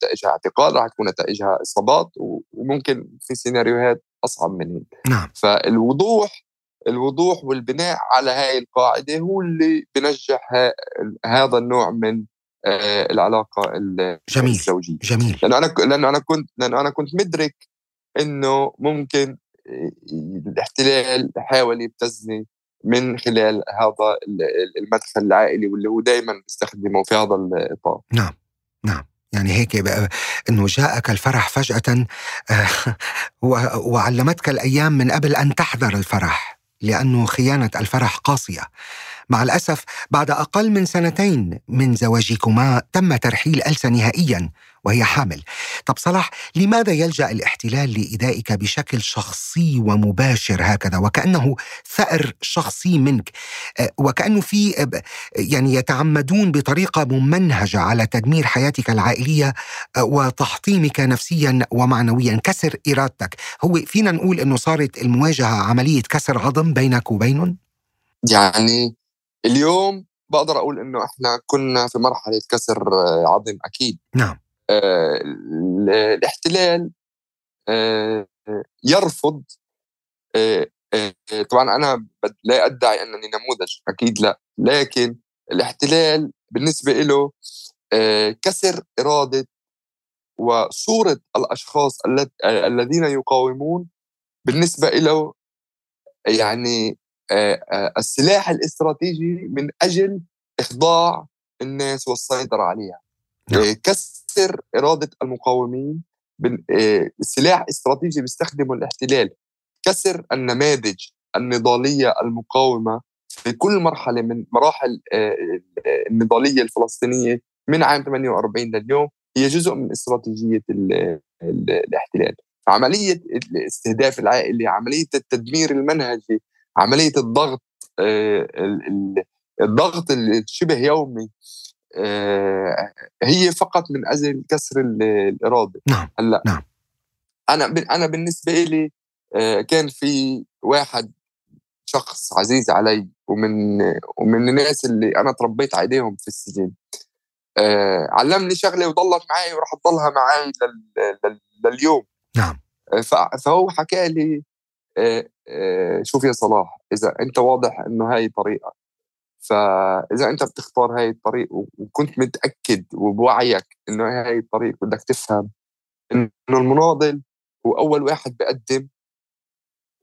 Speaker 2: نتائجها اعتقال راح تكون نتائجها إصابات وممكن في سيناريوهات أصعب من هيك
Speaker 1: نعم.
Speaker 2: فالوضوح الوضوح والبناء على هاي القاعدة هو اللي بنجح هذا النوع من آه، العلاقة
Speaker 1: جميل
Speaker 2: الزوجية.
Speaker 1: جميل.
Speaker 2: لأنه أنا لأنه أنا كنت لأنه أنا كنت مدرك إنه ممكن الاحتلال حاول يبتزني من خلال هذا المدخل العائلي واللي هو دائما بيستخدمه في هذا الإطار.
Speaker 1: نعم نعم. يعني هيك إنه جاءك الفرح فجأة آه، وعلمتك الأيام من قبل أن تحذر الفرح لأنه خيانة الفرح قاسية مع الأسف بعد أقل من سنتين من زواجكما تم ترحيل ألسا نهائيا. وهي حامل. طب صلاح لماذا يلجأ الاحتلال لإيذائك بشكل شخصي ومباشر هكذا؟ وكأنه ثأر شخصي منك. آه، وكأنه في آه، يعني يتعمدون بطريقة ممنهجة على تدمير حياتك العائلية آه، وتحطيمك نفسيا ومعنويا. كسر إرادتك. هو فينا نقول أنه صارت المواجهة عملية كسر عظم بينك وبينهم؟
Speaker 2: يعني اليوم بقدر أقول إنه إحنا كنا في مرحلة كسر عظم أكيد.
Speaker 1: نعم.
Speaker 2: الاحتلال آه يرفض آه آه طبعا أنا لا أدعي أنني نموذج أكيد لا لكن الاحتلال بالنسبة له آه كسر إرادة وصورة الأشخاص الذين يقاومون بالنسبة له يعني آه، آه، السلاح الاستراتيجي من أجل إخضاع الناس والسيطرة عليها نعم. آه، كسر إرادة المقاومين سلاح استراتيجي بيستخدمه الاحتلال كسر النماذج النضالية المقاومة في كل مرحلة من مراحل النضالية الفلسطينية من عام 48 لليوم هي جزء من استراتيجية الاحتلال. فعمليه الاستهداف العائلي عملية التدمير المنهجي عملية الضغط آه، الضغط الشبه يومي آه، هي فقط من أجل كسر الإرادة.
Speaker 1: نعم هلأ نعم.
Speaker 2: أنا أنا بالنسبة لي آه، كان في واحد شخص عزيز علي ومن ومن الناس اللي أنا تربيت عليهم في السجن. علمني شغلة وضلت معي وراح تضلها معي لليوم.
Speaker 1: نعم.
Speaker 2: فهو حكى لي آه، آه، شوف يا صلاح إذا أنت واضح إنه هاي طريقة. فاذا أنت بتختار هاي الطريق وكنت متأكد وبوعيك إنه هاي الطريق بدك تفهم إنه المناضل هو أول واحد بقدم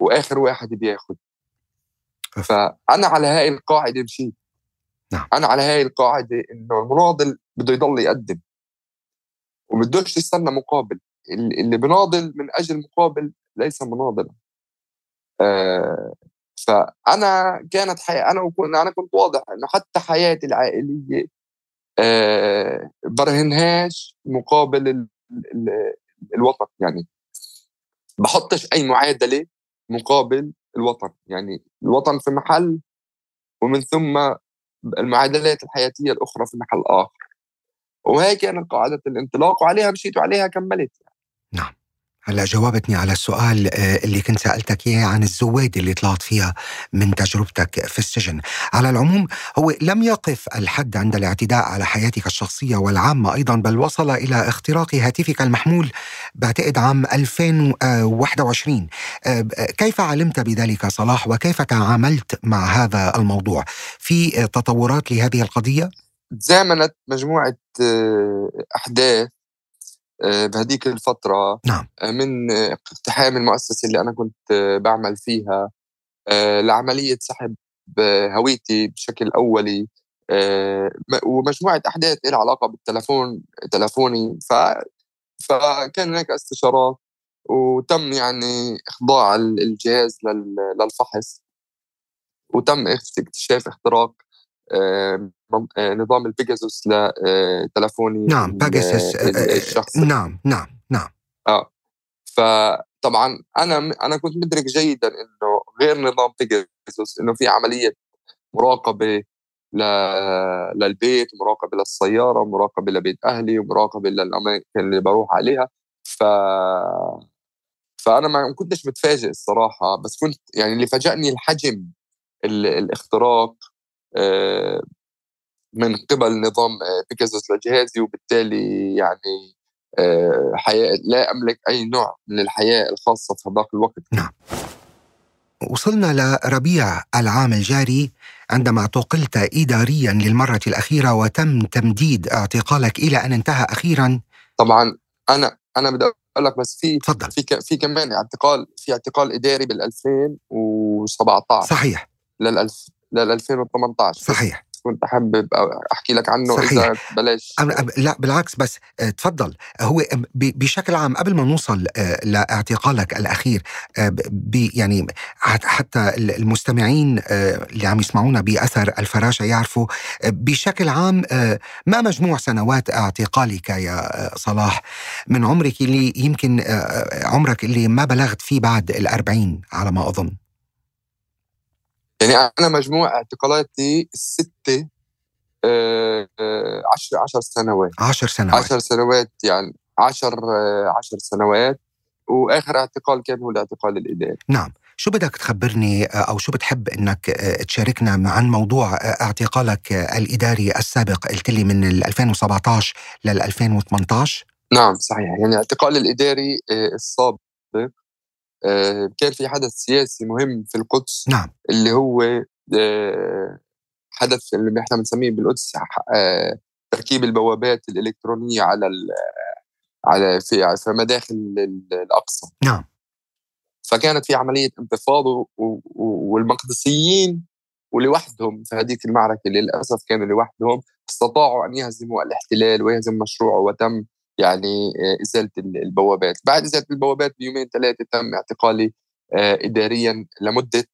Speaker 2: وآخر واحد بياخذ فانا على هاي القاعدة مشيت
Speaker 1: نعم.
Speaker 2: أنا على هاي القاعدة إنه المناضل بده يضل يقدم. وبدوش يستنى مقابل. اللي بناضل من أجل مقابل ليس مناضلا. آه، فأنا كانت حي... أنا وكن... أنا كنت واضح إنه حتى حياتي العائلية أه برهنهاش مقابل ال... ال... الوطن يعني. بحطش أي معادلة مقابل الوطن يعني. الوطن في محل ومن ثم المعادلات الحياتية الأخرى في محل آخر. وهي كانت قاعدة الانطلاق وعليها مشيت وعليها كملت
Speaker 1: يعني. نعم. هلا جاوبتني على السؤال آه، اللي كنت سألتك إياه عن الزواد اللي طلعت فيها من تجربتك في السجن، على العموم هو لم يقف الحد عند الاعتداء على حياتك الشخصية والعامة أيضا بل وصل إلى اختراق هاتفك المحمول بعتقد عام 2021 آه، كيف علمت بذلك صلاح وكيف تعاملت مع هذا الموضوع؟ في تطورات لهذه القضية؟
Speaker 2: تزامنت مجموعة آه، أحداث آه، بهديك الفترة
Speaker 1: نعم.
Speaker 2: آه، من اقتحام المؤسسة اللي أنا كنت آه، بعمل فيها لعملية سحب هويتي بشكل أولي ومجموعة أحداث لها علاقة بالتلفون تلفوني ف فكان هناك استشارات وتم يعني إخضاع الجهاز للفحص وتم اكتشاف اختراق نظام البيجاسوس لتلفوني
Speaker 1: نعم بيجاسوس الشخصي. نعم نعم نعم.
Speaker 2: آه. فطبعا أنا أنا كنت مدرك جيدا إنه غير نظام بيجاسوس إنه في عملية مراقبة للبيت مراقبة للسيارة مراقبة لبيت أهلي ومراقبه للأماكن اللي بروح عليها. ف فأنا ما كنتش متفاجئ الصراحة بس كنت يعني اللي فاجأني الحجم الاختراق آه، من قبل نظام بيجاسوس لجهازي وبالتالي يعني آه، حياة لا أملك أي نوع من الحياة الخاصة في هذاك الوقت.
Speaker 1: نعم. وصلنا لربيع العام الجاري عندما اعتقلت إداريا للمرة الأخيرة وتم تمديد اعتقالك إلى أن انتهى أخيرا.
Speaker 2: طبعا أنا أنا بدي أقول لك بس في
Speaker 1: تفضل.
Speaker 2: في في كمان اعتقال في اعتقال إداري بال 2017
Speaker 1: صحيح.
Speaker 2: لل لل 2018
Speaker 1: صحيح.
Speaker 2: كنت حابب أحكي لك عنه صحيح. اذا بلاش
Speaker 1: لا بالعكس بس آه، تفضل. هو بشكل عام قبل ما نوصل آه، لإعتقالك الأخير آه، يعني حتى المستمعين اللي عم يسمعونا بأثر الفراشه يعرفوا بشكل عام ما مجموع سنوات اعتقالك يا صلاح؟ من عمرك اللي يمكن عمرك اللي ما بلغت فيه بعد الأربعين على ما أظن.
Speaker 2: يعني أنا مجموع اعتقالاتي السته آه، آه، عشر عشر سنوات.
Speaker 1: عشر سنوات.
Speaker 2: عشر سنوات يعني عشر آه، عشر سنوات وآخر اعتقال كان هو الاعتقال الإداري.
Speaker 1: نعم. شو بدك تخبرني أو شو بتحب إنك تشاركنا عن موضوع اعتقالك الإداري السابق؟ قلت لي من 2017 لل 2018
Speaker 2: نعم صحيح. يعني الاعتقال الإداري السابق آه، كان في حدث سياسي مهم في القدس
Speaker 1: نعم.
Speaker 2: اللي هو آه، حدث اللي إحنا بنسميه بالقدس آه، تركيب البوابات الإلكترونية على على في في مداخل الأقصى.
Speaker 1: نعم.
Speaker 2: فكانت في عملية انتفاض والمقدسيين ولوحدهم في هذيك المعركة للأسف كانوا لوحدهم استطاعوا أن يهزموا الاحتلال ويهزم مشروعه وتم يعني آه، إزالة البوابات. بعد إزالة البوابات بيومين ثلاثة تم اعتقالي آه، اداريا لمدة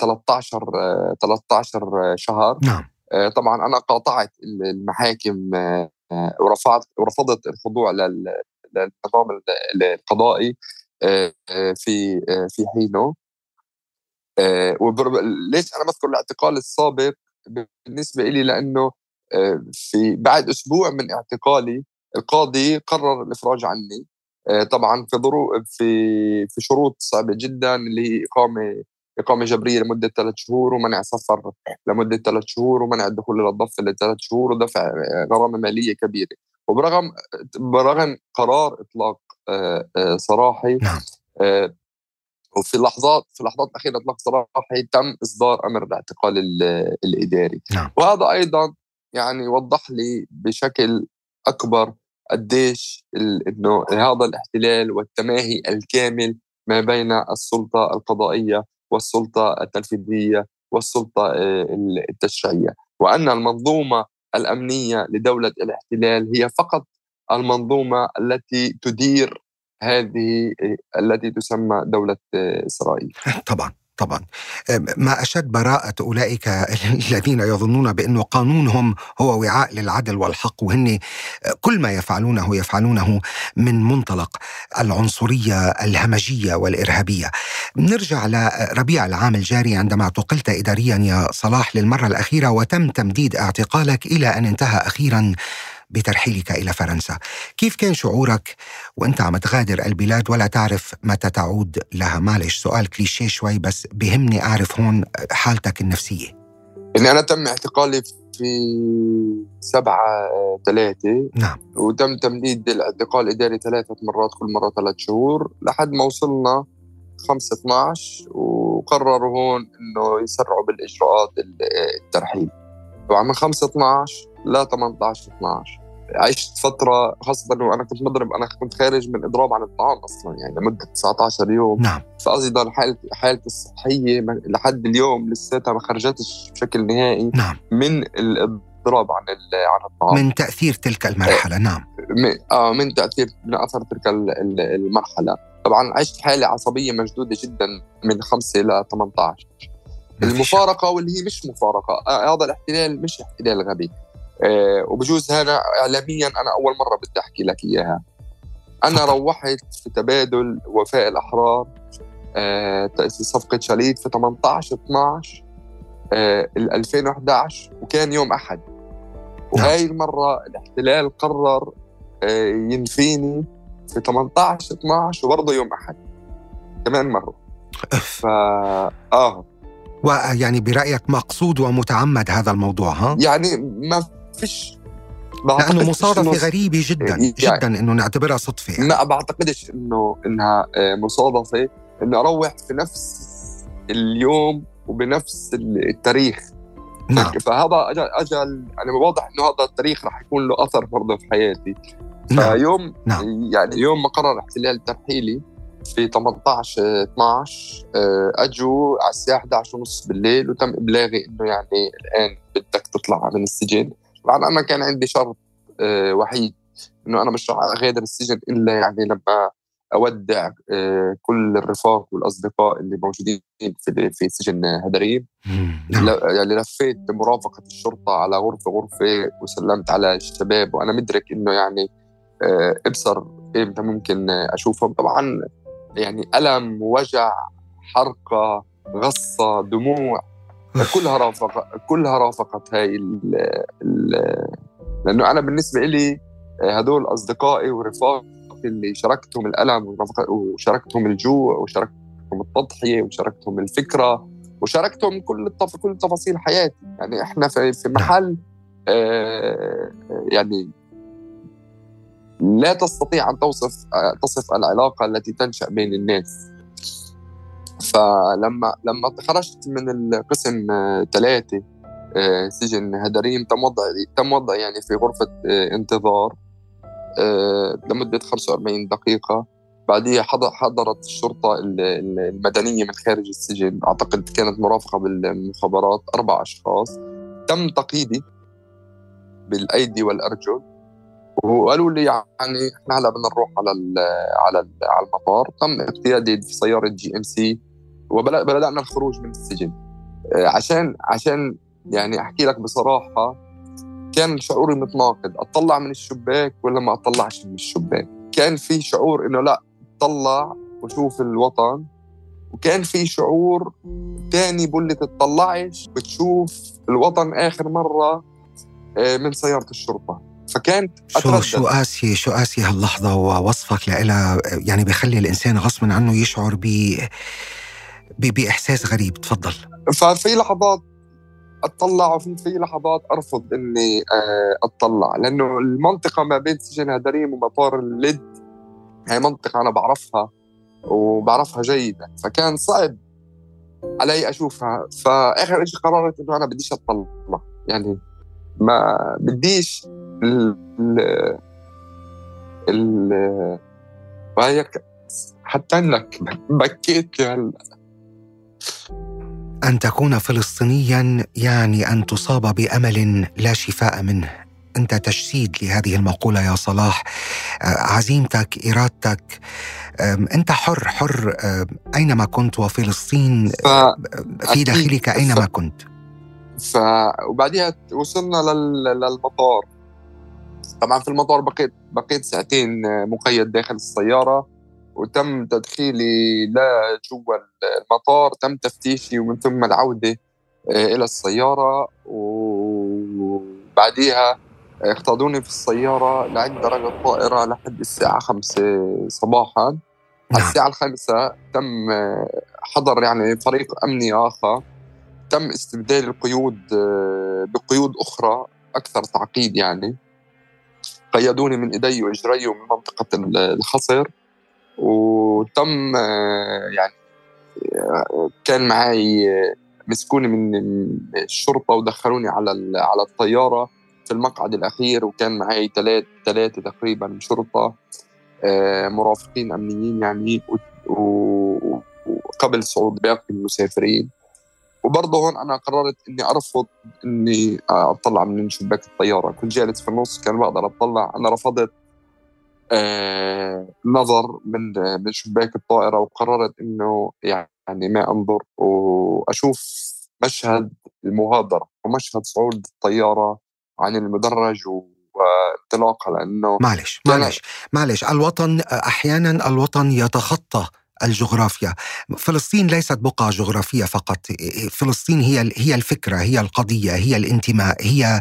Speaker 2: 13 آه، 13 شهر.
Speaker 1: نعم.
Speaker 2: طبعا أنا قاطعت المحاكم ورفعت ورفضت الخضوع للنظام القضائي في في حينه. ليش أنا بذكر الاعتقال السابق؟ بالنسبة لي لأنه في بعد أسبوع من اعتقالي القاضي قرر الإفراج عني آه، طبعا في ظروف في في شروط صعبة جدا اللي هي إقامة إقامة جبرية لمدة ثلاث شهور ومنع سفر لمدة ثلاث شهور ومنع الدخول إلى الضفه لثلاث شهور ودفع آه، غرامة مالية كبيرة وبرغم برغم قرار إطلاق آه، سراحي
Speaker 1: نعم.
Speaker 2: وفي لحظات في لحظات الاخيره إطلاق سراحي تم إصدار أمر الاعتقال الإداري
Speaker 1: نعم.
Speaker 2: وهذا أيضا يعني وضح لي بشكل أكبر قديش إنه هذا الاحتلال والتماهي الكامل ما بين السلطة القضائية والسلطة التنفيذية والسلطة آه، التشريعية وأن المنظومة الأمنية لدولة الاحتلال هي فقط المنظومة التي تدير هذه آه، التي تسمى دولة آه، إسرائيل.
Speaker 1: طبعا طبعا. ما أشد براءة أولئك الذين يظنون بأن قانونهم هو وعاء للعدل والحق وهن كل ما يفعلونه يفعلونه من منطلق العنصرية الهمجية والإرهابية. نرجع لربيع العام الجاري عندما اعتقلت إداريا يا صلاح للمرة الأخيرة وتم تمديد اعتقالك إلى أن انتهى أخيرا بترحيلك إلى فرنسا. كيف كان شعورك وأنت عم تغادر البلاد ولا تعرف متى تعود لها؟ معلش سؤال كليشيه شوي بس بهمني أعرف هون حالتك النفسية.
Speaker 2: إني أنا تم اعتقالي في سبعة ثلاثة
Speaker 1: نعم.
Speaker 2: وتم تمديد الاعتقال الإداري ثلاثة مرات كل مرة ثلاث شهور لحد ما وصلنا 5 12 وقرروا هون إنه يسرعوا بالإجراءات الترحيل. طبعا من 5 12 ل 18 12 عشت فترة خاصة إنه أنا كنت مضرب أنا كنت خارج من إضراب عن الطعام أصلا يعني لمدة 19 يوم.
Speaker 1: نعم.
Speaker 2: فايضا حالتي حالتي الصحية لحد اليوم لساتها ما خرجتش بشكل نهائي
Speaker 1: نعم.
Speaker 2: من الإضراب عن عن الطعام.
Speaker 1: من تأثير تلك المرحلة نعم.
Speaker 2: من آه من تأثير من أثر تلك المرحلة. طبعا عشت حالة عصبية مشدودة جدا من خمسة ل 18 المفارقة واللي هي مش مفارقة آه، هذا الاحتلال مش احتلال غبي. وبجوز هذا إعلاميا أنا أول مرة بدي أحكي لك إياها. أنا روحت في تبادل وفاء الأحرار أه صفقة شاليت في 18 12 أه 2011 وكان يوم أحد. وهاي المرة الاحتلال قرر أه ينفيني في 18 12 وبرضه يوم أحد. كمان مرة. ف آه.
Speaker 1: ويعني برأيك مقصود ومتعمد هذا الموضوع ها؟
Speaker 2: يعني ما فيش
Speaker 1: لأنه مصادفه غريبة جدا يعني جدا إنه نعتبرها صدفة
Speaker 2: يعني. ما بعتقدش إنه إنها آه، مصادفة انه أروح في نفس اليوم وبنفس التاريخ نعم. فهذا اجى اجى يعني واضح إنه هذا التاريخ رح يكون له أثر برضه في حياتي نعم. فيوم نعم. يعني يوم ما قرر احتلال ترحيلي في 18 12 آه، أجوا على الساعة 11 ونص بالليل وتم إبلاغي إنه يعني الآن بدك تطلع من السجن طبعا أنا كان عندي شرط آه، وحيد إنه أنا مش رح أغادر السجن إلا يعني لما أودع آه، كل الرفاق والأصدقاء اللي موجودين في في سجن هدريم نعم. يعني لفيت بمرافقة الشرطة على غرفة غرفة وسلمت على الشباب وأنا مدرك إنه يعني آه، إبصر إمتى ممكن أشوفهم. طبعا يعني ألم وجع حرقة غصة دموع. كلها رافق كلها رافقت هاي ال ال لأنه أنا بالنسبة لي آه، هدول أصدقائي ورفاقي اللي شاركتهم الألم وشاركتهم الجوع وشاركتهم التضحية وشاركتهم الفكرة وشاركتهم كل التف... كل تفاصيل حياتي يعني إحنا في في نعم. محل آه يعني لا تستطيع أن توصف تصف العلاقة التي تنشأ بين الناس فلما لما خرجت من القسم ثلاثة آه، سجن هدريم تم وضع تم وضع يعني في غرفة آه، انتظار آه، لمدة 45 دقيقة. بعديها حضرت الشرطة المدنية من خارج السجن. أعتقد كانت مرافقة بالمخابرات أربع أشخاص. تم تقييدي بالأيدي والأرجل. وقالوا لي يعني إحنا هلا بدنا نروح على على على المطار. تم اقتيادي في سيارة GMC وبدانا الخروج من السجن. آه، عشان عشان يعني أحكي لك بصراحة كان شعوري متناقض. أطلع من الشباك ولا ما أطلعش من الشباك؟ كان في شعور إنه لا اطلع وشوف الوطن. وكان في شعور تاني بقول لي تطلعش بتشوف الوطن آخر مرة آه، من سيارة الشرطة. فكانت
Speaker 1: شو شو قاسي شو قاسي هاللحظة ووصفك لها يعني بخلي الإنسان غصبا عنه يشعر ب بإحساس غريب. تفضل.
Speaker 2: ففي لحظات أطلع وفي في لحظات أرفض إني آه، أطلع. لأنه المنطقة ما بين سجن هدريم ومطار اللد هي منطقة أنا بعرفها وبعرفها جيدا. فكان صعب علي أشوفها. فآخر شيء قررت إنه أنا بديش أطلع. يعني ما بديش ال ال وهيك حتى إنك بكيت هلا
Speaker 1: أن تكون فلسطينيا يعني أن تصاب بأمل لا شفاء منه. أنت تجسيد لهذه المقولة يا صلاح. عزيمتك ارادتك أنت حر حر. أينما كنت وفلسطين في داخلك أينما كنت.
Speaker 2: ف وبعديها وصلنا لل... للمطار. طبعا في المطار بقيت بقيت ساعتين مقيد داخل السيارة. وتم تدخيلي لا جوا المطار تم تفتيشي ومن ثم العودة آه، إلى السيارة. وبعديها اقتادوني في السيارة لعند درجة الطائره لحد الساعة 5 صباحا. على نعم. الساعة الخامسة تم آه، حضر يعني فريق أمني آخر. تم استبدال القيود آه، بقيود أخرى أكثر تعقيد يعني. قيدوني من إيدي وإجري من منطقة الخصر. وتم آه، يعني آه، كان معي مسكوني من الشرطة ودخلوني على على الطيارة في المقعد الأخير وكان معي ثلاث ثلاثة تقريبا شرطة مرافقين أمنيين يعني وقبل صعود باقي المسافرين. وبرضه هون أنا قررت إني أرفض إني أطلع من شباك الطيارة. كنت جالس في النص كان بقدر أطلع. أنا رفضت آه نظر من من شباك الطائرة وقررت إنه يعني ما أنظر وأشوف مشهد المغادرة ومشهد صعود الطيارة عن المدرج وانطلاقها لأنه
Speaker 1: معلش معلش معلش. الوطن أحيانا الوطن يتخطى الجغرافيا. فلسطين ليست بقعة جغرافية فقط. فلسطين هي هي الفكرة هي القضية هي الانتماء هي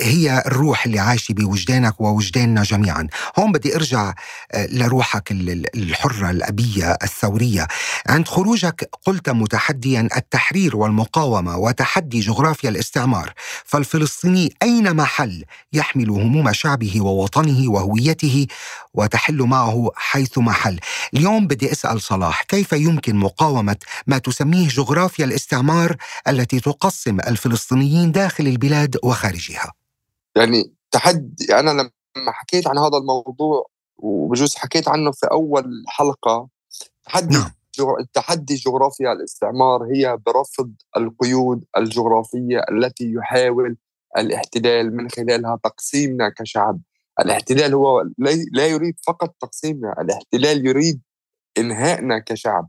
Speaker 1: هي الروح اللي عايشة بوجدانك ووجداننا جميعا. هون بدي أرجع آه، لروحك الحرة الأبية الثورية. عند خروجك قلت متحديا التحرير والمقاومة وتحدي جغرافيا الاستعمار. فالفلسطيني أين محل يحمل هموم شعبه ووطنه وهويته وتحل معه حيث محل؟ اليوم بدي أسأل صلاح كيف يمكن مقاومة ما تسميه جغرافيا الاستعمار التي تقسم الفلسطينيين داخل البلاد وخارجها
Speaker 2: يعني تحدي أنا لما حكيت عن هذا الموضوع وبجوز حكيت عنه في أول حلقة تحدي نعم. تحدي جغرافيا الاستعمار هي برفض القيود الجغرافية التي يحاول الاحتلال من خلالها تقسيمنا كشعب الاحتلال هو لا يريد فقط تقسيمنا الاحتلال يريد إنهائنا كشعب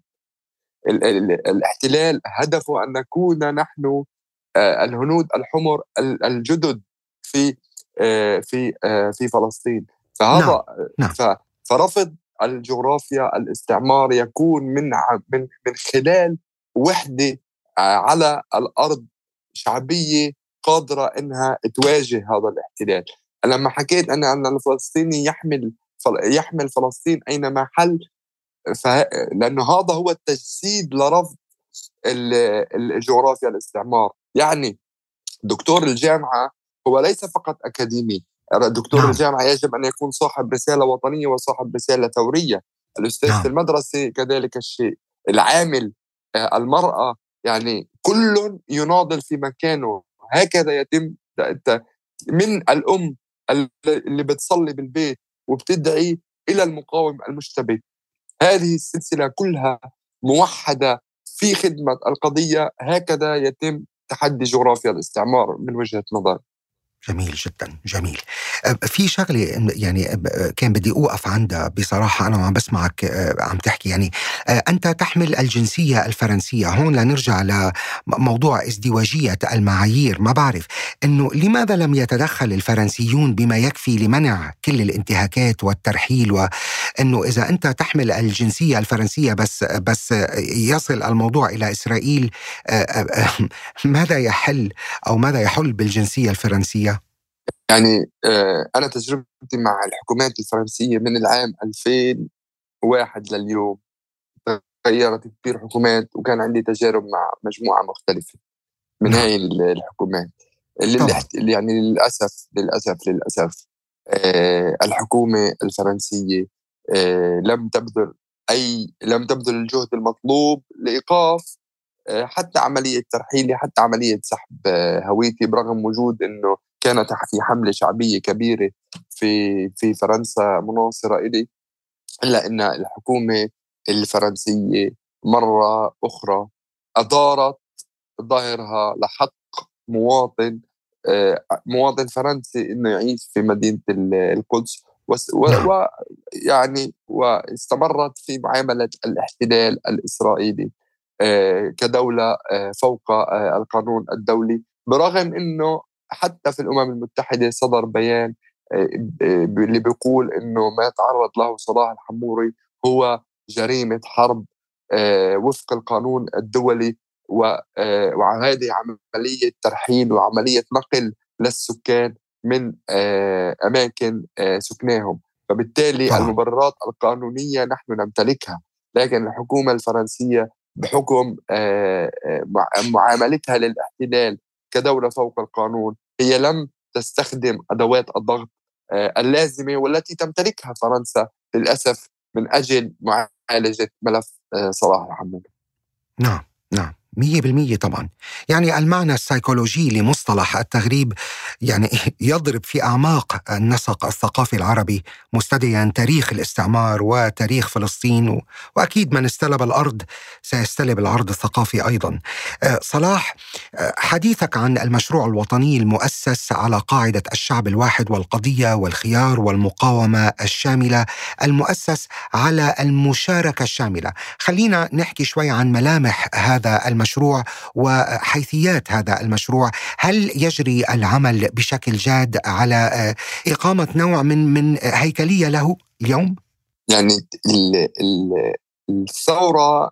Speaker 2: الاحتلال هدفه أن نكون نحن آه، الهنود الحمر الجدد في آه، في آه، في فلسطين فهذا نعم. نعم. فرفض الجغرافيا الاستعمار يكون من من من خلال وحدة على الأرض شعبية قادرة إنها تواجه هذا الاحتلال لما حكيت أنا أن الفلسطيني يحمل يحمل فلسطين أينما حل ف... لأنه هذا هو التجسيد لرفض الجغرافيا الاستعمار. يعني دكتور الجامعة هو ليس فقط أكاديمي. دكتور نعم. الجامعة يجب أن يكون صاحب رسالة وطنية وصاحب رسالة ثورية. الأستاذ نعم. في المدرسة كذلك الشيء. العامل آه، المرأة يعني كل يناضل في مكانه. هكذا يتم من الأم اللي بتصلي بالبيت وبتدعي إلى المقاوم المشتبه هذه السلسلة كلها موحدة في خدمة القضية. هكذا يتم تحدي جغرافيا الاستعمار من وجهة نظري.
Speaker 1: جميل جدا جميل. في شغلة يعني كان بدي أوقف عندها بصراحة أنا وعم بسمعك عم تحكي. يعني أنت تحمل الجنسية الفرنسية. هون لنرجع لموضوع ازدواجية المعايير. ما بعرف إنه لماذا لم يتدخل الفرنسيون بما يكفي لمنع كل الانتهاكات والترحيل؟ وإنه إذا أنت تحمل الجنسية الفرنسية بس بس يصل الموضوع إلى إسرائيل ماذا يحل أو ماذا يحل بالجنسية الفرنسية؟
Speaker 2: يعني آه، أنا تجربتي مع الحكومات الفرنسية من العام 2001 لليوم. تغيرت كثير حكومات وكان عندي تجارب مع مجموعة مختلفة من نعم. هاي الحكومات. اللي يعني للأسف للأسف للأسف آه، الحكومة الفرنسية آه، لم تبذل أي لم تبذل الجهد المطلوب لإيقاف حتى عملية ترحيلي حتى عملية سحب هويتي برغم وجود إنه كانت في حملة شعبية كبيرة في في فرنسا مناصرة إلي إلا أن الحكومة الفرنسية مرة أخرى أدارت ظاهرها لحق مواطن آه، مواطن فرنسي إنه يعيش في مدينة القدس نعم. ويعني واستمرت في معاملة الاحتلال الإسرائيلي آه، كدولة آه، فوق القانون الدولي برغم إنه حتى في الأمم المتحدة صدر بيان آه، اللي بيقول إنه ما تعرض له صلاح الحموري هو جريمة حرب آه، وفق القانون الدولي آه، وهذه عملية ترحيل وعملية نقل للسكان من أماكن سكناهم فبالتالي طبعا. المبررات القانونية نحن نمتلكها لكن الحكومة الفرنسية بحكم معاملتها للاحتلال كدولة فوق القانون هي لم تستخدم أدوات الضغط آه، اللازمة والتي تمتلكها فرنسا للأسف من أجل معالجة ملف آه، صلاح الحمود.
Speaker 1: نعم نعم. مية بالمية طبعا. يعني المعنى السيكولوجي لمصطلح التغريب يعني يضرب في أعماق النسق الثقافي العربي مستدعيا تاريخ الاستعمار وتاريخ فلسطين وأكيد من استلب الأرض سيستلب العرض الثقافي أيضا. آه، صلاح آه، حديثك عن المشروع الوطني المؤسس على قاعدة الشعب الواحد والقضية والخيار والمقاومة الشاملة المؤسس على المشاركة الشاملة. خلينا نحكي شوي عن ملامح هذا المشروع. وحيثيات هذا المشروع هل يجري العمل بشكل جاد على آه، إقامة نوع من من هيكلية له اليوم؟
Speaker 2: يعني الثورة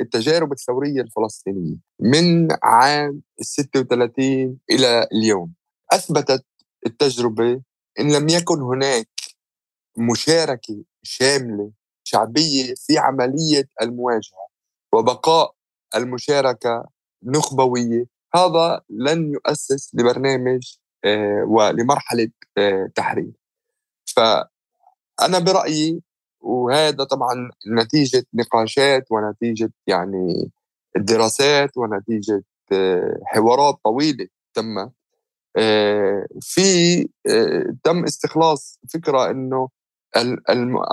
Speaker 2: التجارب الثورية الفلسطينية من عام 36 إلى اليوم أثبتت التجربة إن لم يكن هناك مشاركة شاملة شعبية في عملية المواجهة وبقاء المشاركة نخبوية. هذا لن يؤسس لبرنامج آه، ولمرحلة آه، تحرير. فأنا برأيي وهذا طبعا نتيجة نقاشات ونتيجة يعني دراسات ونتيجة آه، حوارات طويلة تمت في تم استخلاص فكرة إنه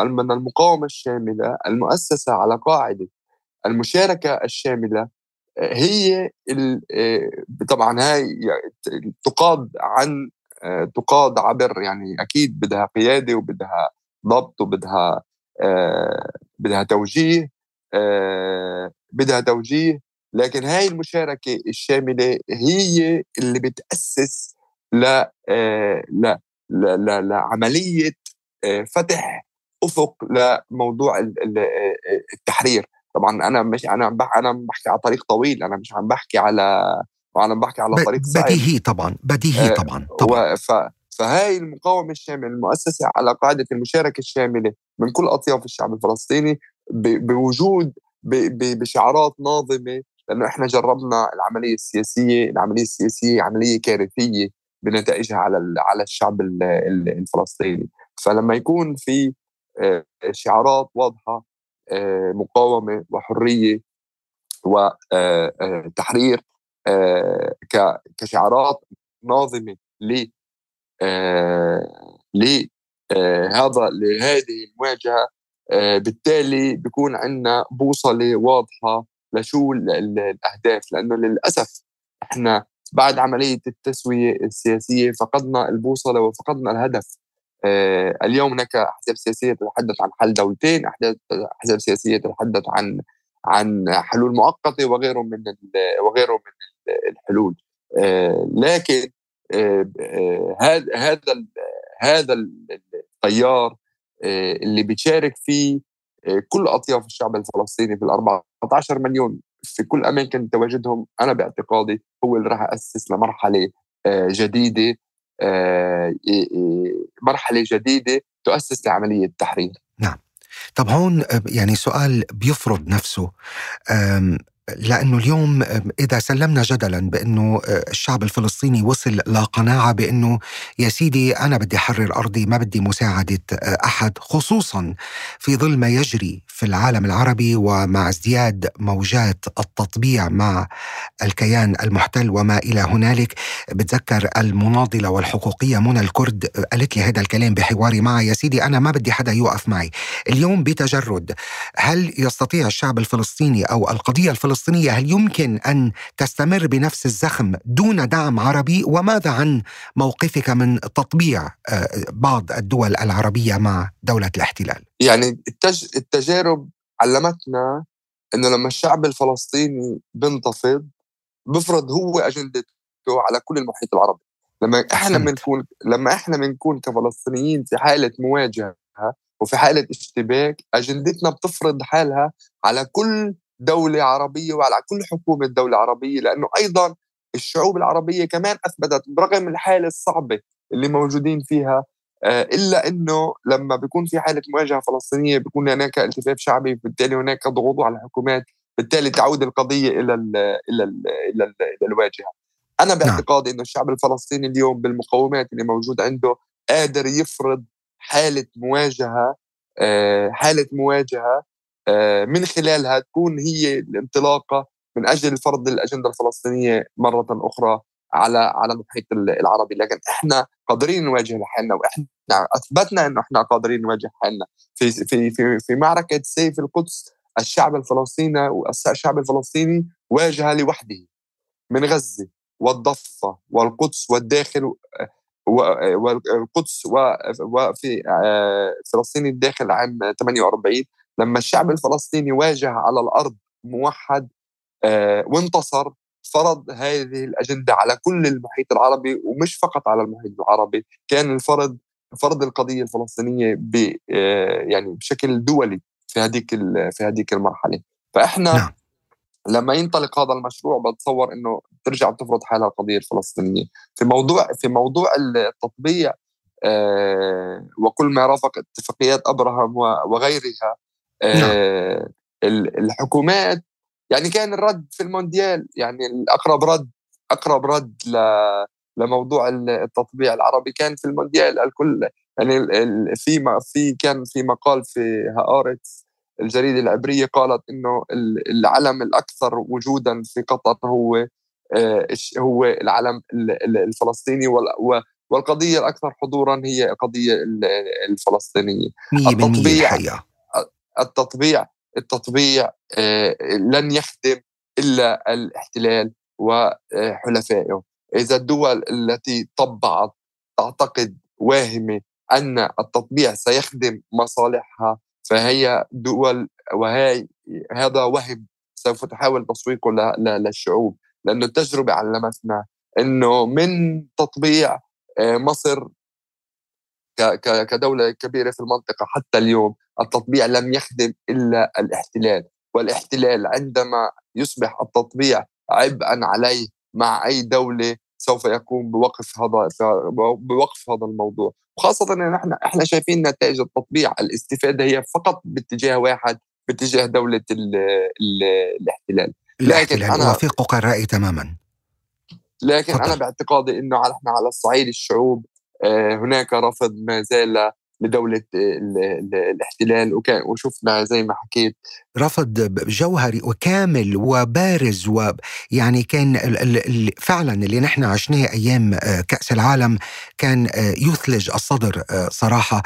Speaker 2: من المقاومة الشاملة المؤسسة على قاعدة المشاركة الشاملة هي طبعا هاي تقاد عن تقاد عبر يعني أكيد بدها قيادة وبدها ضبط وبدها بدها توجيه بدها توجيه لكن هاي المشاركة الشاملة هي اللي بتأسس ل ل لعملية فتح أفق لموضوع التحرير. طبعا أنا مش أنا أنا بحكي على طريق طويل أنا مش عم بحكي على أنا بحكي على طريق
Speaker 1: بديهي طبعا بديهي طبعا طبعا.
Speaker 2: ف... فهاي المقاومة الشاملة المؤسسة على قاعدة المشاركة الشاملة من كل أطياف الشعب الفلسطيني ب... بوجود ب... ب... بشعارات ناظمة لأنه إحنا جربنا العملية السياسية، العملية السياسية عملية كارثية بنتائجها على على الشعب الفلسطيني، فلما يكون في آه، شعارات واضحة آه، مقاومة وحرية وتحرير آه، كشعارات ناظمة ل لهذا لهذه المواجهة بالتالي بيكون عندنا بوصلة واضحة لشو الأهداف. لأنه للأسف إحنا بعد عملية التسوية السياسية فقدنا البوصلة وفقدنا الهدف. آه، اليوم هناك أحزاب سياسية تتحدث عن حل دولتين أحزاب سياسية تتحدث عن عن حلول مؤقتة وغيره من وغيره من الحلول. آه، لكن آه، هذا هذا هذا التيار اللي بيشارك فيه كل أطياف الشعب الفلسطيني في ال 14 مليون في كل أماكن تواجدهم أنا باعتقادي هو اللي راح يأسس لمرحلة جديدة. آه، مرحلة جديدة تؤسس لعملية التحرير
Speaker 1: نعم. طب هون يعني سؤال بيفرض نفسه. لأنه اليوم إذا سلمنا جدلا بأنه آه، الشعب الفلسطيني وصل لقناعه بأنه يا سيدي أنا بدي أحرر أرضي ما بدي مساعدة آه، أحد. خصوصا في ظل ما يجري في العالم العربي ومع ازدياد موجات التطبيع مع الكيان المحتل وما إلى هنالك. بتذكر المناضلة والحقوقية منى الكرد آه، قالت لي هذا الكلام بحواري معها يا سيدي أنا ما بدي حدا يوقف معي. اليوم بتجرد هل يستطيع الشعب الفلسطيني أو القضية الفلسطينية الفلسطينية هل يمكن أن تستمر بنفس الزخم دون دعم عربي؟ وماذا عن موقفك من تطبيع آه، بعض الدول العربية مع دولة الاحتلال؟
Speaker 2: يعني التجارب علمتنا أنه لما الشعب الفلسطيني بنتفض بفرض هو أجندته على كل المحيط العربي. لما إحنا بنكون لما إحنا بنكون كفلسطينيين في حالة مواجهة وفي حالة اشتباك أجندتنا بتفرض حالها على كل دولة عربية وعلى كل حكومة دولة عربية لأنه أيضا الشعوب العربية كمان أثبتت برغم الحالة الصعبة اللي موجودين فيها آه، إلا أنه لما بيكون في حالة مواجهة فلسطينية بيكون هناك التفاف شعبي بالتالي هناك ضغوط على الحكومات بالتالي تعود القضية إلى ال إلى ال إلى, ال إلى الواجهة أنا نعم. باعتقادي أنه الشعب الفلسطيني اليوم بالمقومات اللي موجود عنده قادر يفرض حالة مواجهة آه، حالة مواجهة من خلالها تكون هي الانطلاقة من أجل فرض الأجندة الفلسطينية مرة أخرى على على المحيط العربي. لكن إحنا قادرين نواجه حالنا وإحنا أثبتنا إنه إحنا قادرين نواجه حالنا. في في في في معركة سيف القدس الشعب الفلسطيني والشعب الفلسطيني واجه لوحده من غزة والضفة والقدس والداخل والقدس وفي آه، فلسطين الداخل عام 48 لما الشعب الفلسطيني واجه على الأرض موحد آه، وانتصر فرض هذه الأجندة على كل المحيط العربي ومش فقط على المحيط العربي كان الفرض فرض القضية الفلسطينية ب آه، يعني بشكل دولي في هذيك في هذيك المرحلة فإحنا نعم. لما ينطلق هذا المشروع بتصور إنه ترجع تفرض حالها القضية الفلسطينية في موضوع في موضوع التطبيع آه وكل ما رافق اتفاقيات أبراهام وغيرها. آه الحكومات يعني كان الرد في المونديال يعني الأقرب رد أقرب رد ل لموضوع التطبيع العربي كان في المونديال. الكل يعني في في كان في مقال في هآرتس الجريدة العبرية قالت إنه العلم الأكثر وجودا في قطر هو آه، هو العلم الفلسطيني والقضية الأكثر حضورا هي القضية الفلسطينية.
Speaker 1: التطبيع
Speaker 2: التطبيع التطبيع آه، لن يخدم إلا الاحتلال وحلفائه. إذا الدول التي طبعت تعتقد واهمة أن التطبيع سيخدم مصالحها فهي دول وهي هذا وهم سوف تحاول تسويقه للشعوب. لأنه التجربة علمتنا أنه من تطبيع آه، مصر كدولة كبيرة في المنطقة حتى اليوم التطبيع لم يخدم إلا الاحتلال والاحتلال عندما يصبح التطبيع عبئا عليه مع أي دولة سوف يقوم بوقف هذا بوقف هذا الموضوع. وخاصة إن إحنا إحنا شايفين نتائج التطبيع الاستفادة هي فقط باتجاه واحد باتجاه دولة ال ال الاحتلال.
Speaker 1: لكن أنا اوافقك الرأي تماما.
Speaker 2: لكن فضل. أنا باعتقادي إنه إحنا على الصعيد الشعوب آه، هناك رفض ما زال لدولة الاحتلال وشفنا زي ما حكيت.
Speaker 1: رفض جوهري وكامل وبارز ويعني كان فعلا اللي نحن عشناه أيام آه، كأس العالم كان آه، يثلج الصدر آه، صراحة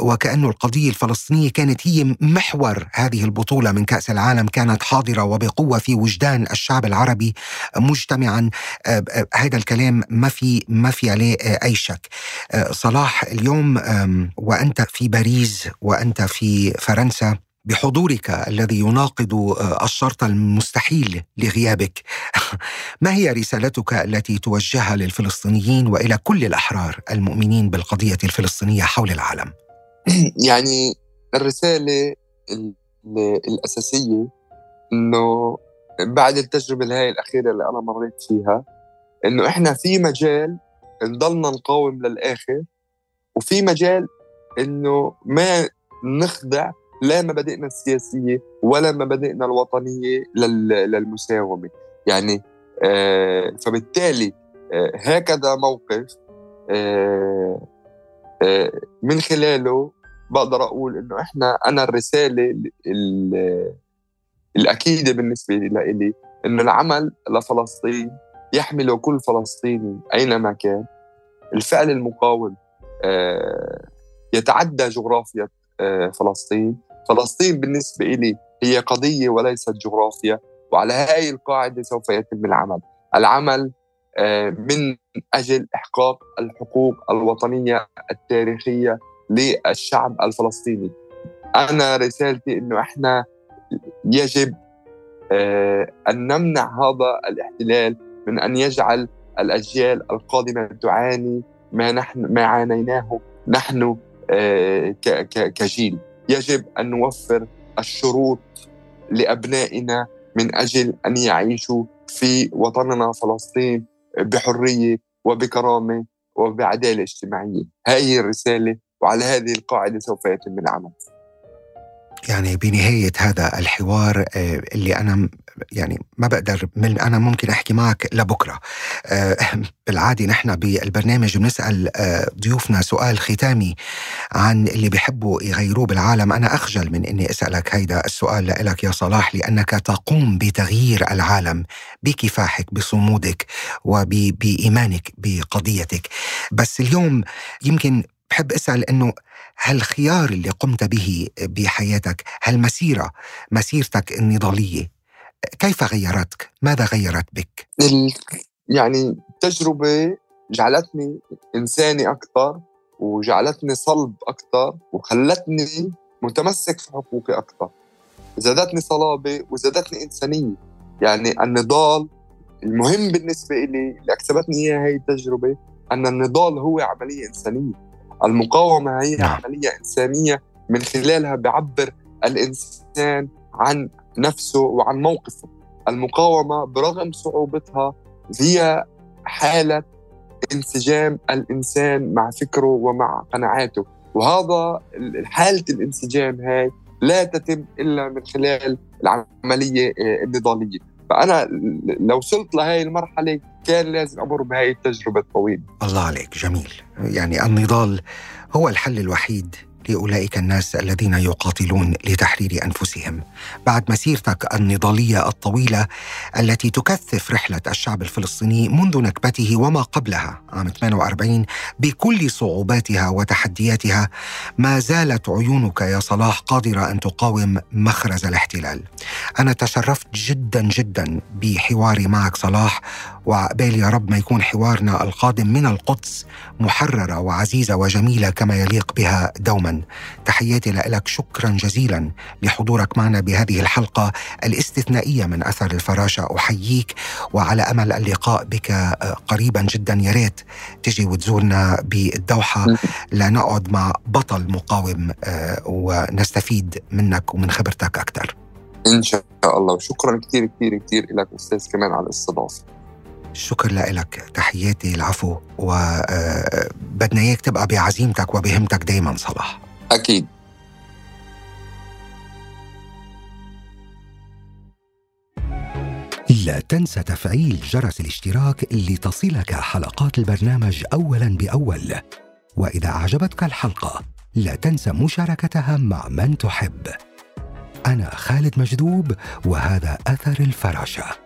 Speaker 1: وكانه القضية الفلسطينية كانت هي محور هذه البطولة من كأس العالم كانت حاضرة وبقوة في وجدان الشعب العربي مجتمعا هذا الكلام ما في ما في عليه أي شك. صلاح اليوم وأنت في باريس وأنت في فرنسا بحضورك الذي يناقض آه، الشرط المستحيل لغيابك. ما هي رسالتك التي توجهها للفلسطينيين وإلى كل الأحرار المؤمنين بالقضية الفلسطينية حول العالم؟
Speaker 2: يعني الرسالة الأساسية إنه بعد التجربة الهاي الأخيرة اللي أنا مريت فيها إنه إحنا في مجال نضلنا نقاوم للآخر وفي مجال إنه ما نخضع لا مبادئنا السياسية ولا مبادئنا الوطنية للمساومة. يعني آه فبالتالي آه هكذا موقف آه من خلاله بقدر أقول إنه إحنا أنا الرسالة الأكيدة بالنسبة لي إنه العمل لفلسطين يحمل كل فلسطيني أينما كان. الفعل المقاوم آه يتعدى جغرافيا آه، فلسطين. فلسطين بالنسبة لي هي قضية وليست جغرافيا وعلى هذه القاعدة سوف يتم العمل. العمل آه، من أجل إحقاق الحقوق الوطنية التاريخية للشعب الفلسطيني. أنا رسالتي أنه إحنا يجب آه، أن نمنع هذا الاحتلال من أن يجعل الأجيال القادمة تعاني ما نحن ما عانيناه نحن كجيل يجب أن نوفر الشروط لأبنائنا من أجل أن يعيشوا في وطننا فلسطين بحرية وبكرامة وبعدالة اجتماعية، هذه الرسالة وعلى هذه القاعدة سوف يتم العمل.
Speaker 1: يعني بنهاية هذا الحوار آه، اللي أنا يعني ما بقدر من أنا ممكن أحكي معك لبكرة. آه، بالعادة نحن بالبرنامج بنسأل آه، ضيوفنا سؤال ختامي عن اللي بيحبوا يغيروه بالعالم. أنا أخجل من أني أسألك هيدا السؤال لك يا صلاح لأنك تقوم بتغيير العالم بكفاحك بصمودك وبإيمانك بقضيتك. بس اليوم يمكن بحب أسأل أنه هالخيار اللي قمت به بحياتك هالمسيرة مسيرتك النضالية كيف غيرتك؟ ماذا غيرت بك؟
Speaker 2: يعني تجربة جعلتني إنساني أكثر وجعلتني صلب أكثر وخلتني متمسك في حقوقي أكثر زادتني صلابة وزادتني إنسانية يعني النضال المهم بالنسبة لي اللي أكسبتني إياها هي التجربة أن النضال هو عملية إنسانية المقاومة هي نعم. عملية إنسانية من خلالها بيعبر الإنسان عن نفسه وعن موقفه المقاومة برغم صعوبتها هي حالة انسجام الإنسان مع فكره ومع قناعاته وهذا حالة الانسجام هاي لا تتم إلا من خلال العملية آه، النضالية فأنا لو وصلت لهي المرحلة كان لازم أمر بهاي التجربة الطويلة.
Speaker 1: الله عليك جميل. يعني النضال هو الحل الوحيد لأولئك الناس الذين يقاتلون لتحرير أنفسهم بعد مسيرتك النضالية الطويلة التي تكثف رحلة الشعب الفلسطيني منذ نكبته وما قبلها عام 48 بكل صعوباتها وتحدياتها ما زالت عيونك يا صلاح قادرة أن تقاوم مخرز الاحتلال. أنا تشرفت جدا جدا بحواري معك صلاح وعقبال يا رب ما يكون حوارنا القادم من القدس محررة وعزيزة وجميلة كما يليق بها دوما تحياتي لك شكرا جزيلا لحضورك معنا بهذه الحلقة الاستثنائية من أثر الفراشة. أحييك وعلى أمل اللقاء بك آه، قريبا جدا. يا ريت تجي وتزورنا بالدوحة. لنقعد مع بطل مقاوم آه، ونستفيد منك ومن خبرتك أكثر.
Speaker 2: إن شاء الله. وشكرا كثير كثير كثير لك أستاذ كمان على الاستضافة.
Speaker 1: شكر لك تحياتي العفو وبدنا آه، إياك تبقى بعزيمتك وبهمتك دايما صلاح.
Speaker 2: أكيد.
Speaker 1: لا تنسى تفعيل جرس الاشتراك لتصلك حلقات البرنامج اولا بأول. وإذا أعجبتك الحلقة لا تنسى مشاركتها مع من تحب. أنا خالد مجذوب وهذا أثر الفراشة.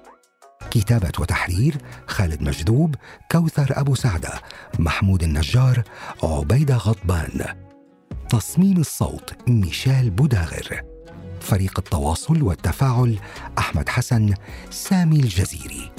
Speaker 1: كتابة وتحرير خالد مجذوب كوثر أبو سعدة محمود النجار عبيدة غضبان. تصميم الصوت ميشيل بوداغر. فريق التواصل والتفاعل أحمد حسن سامي الجزيري.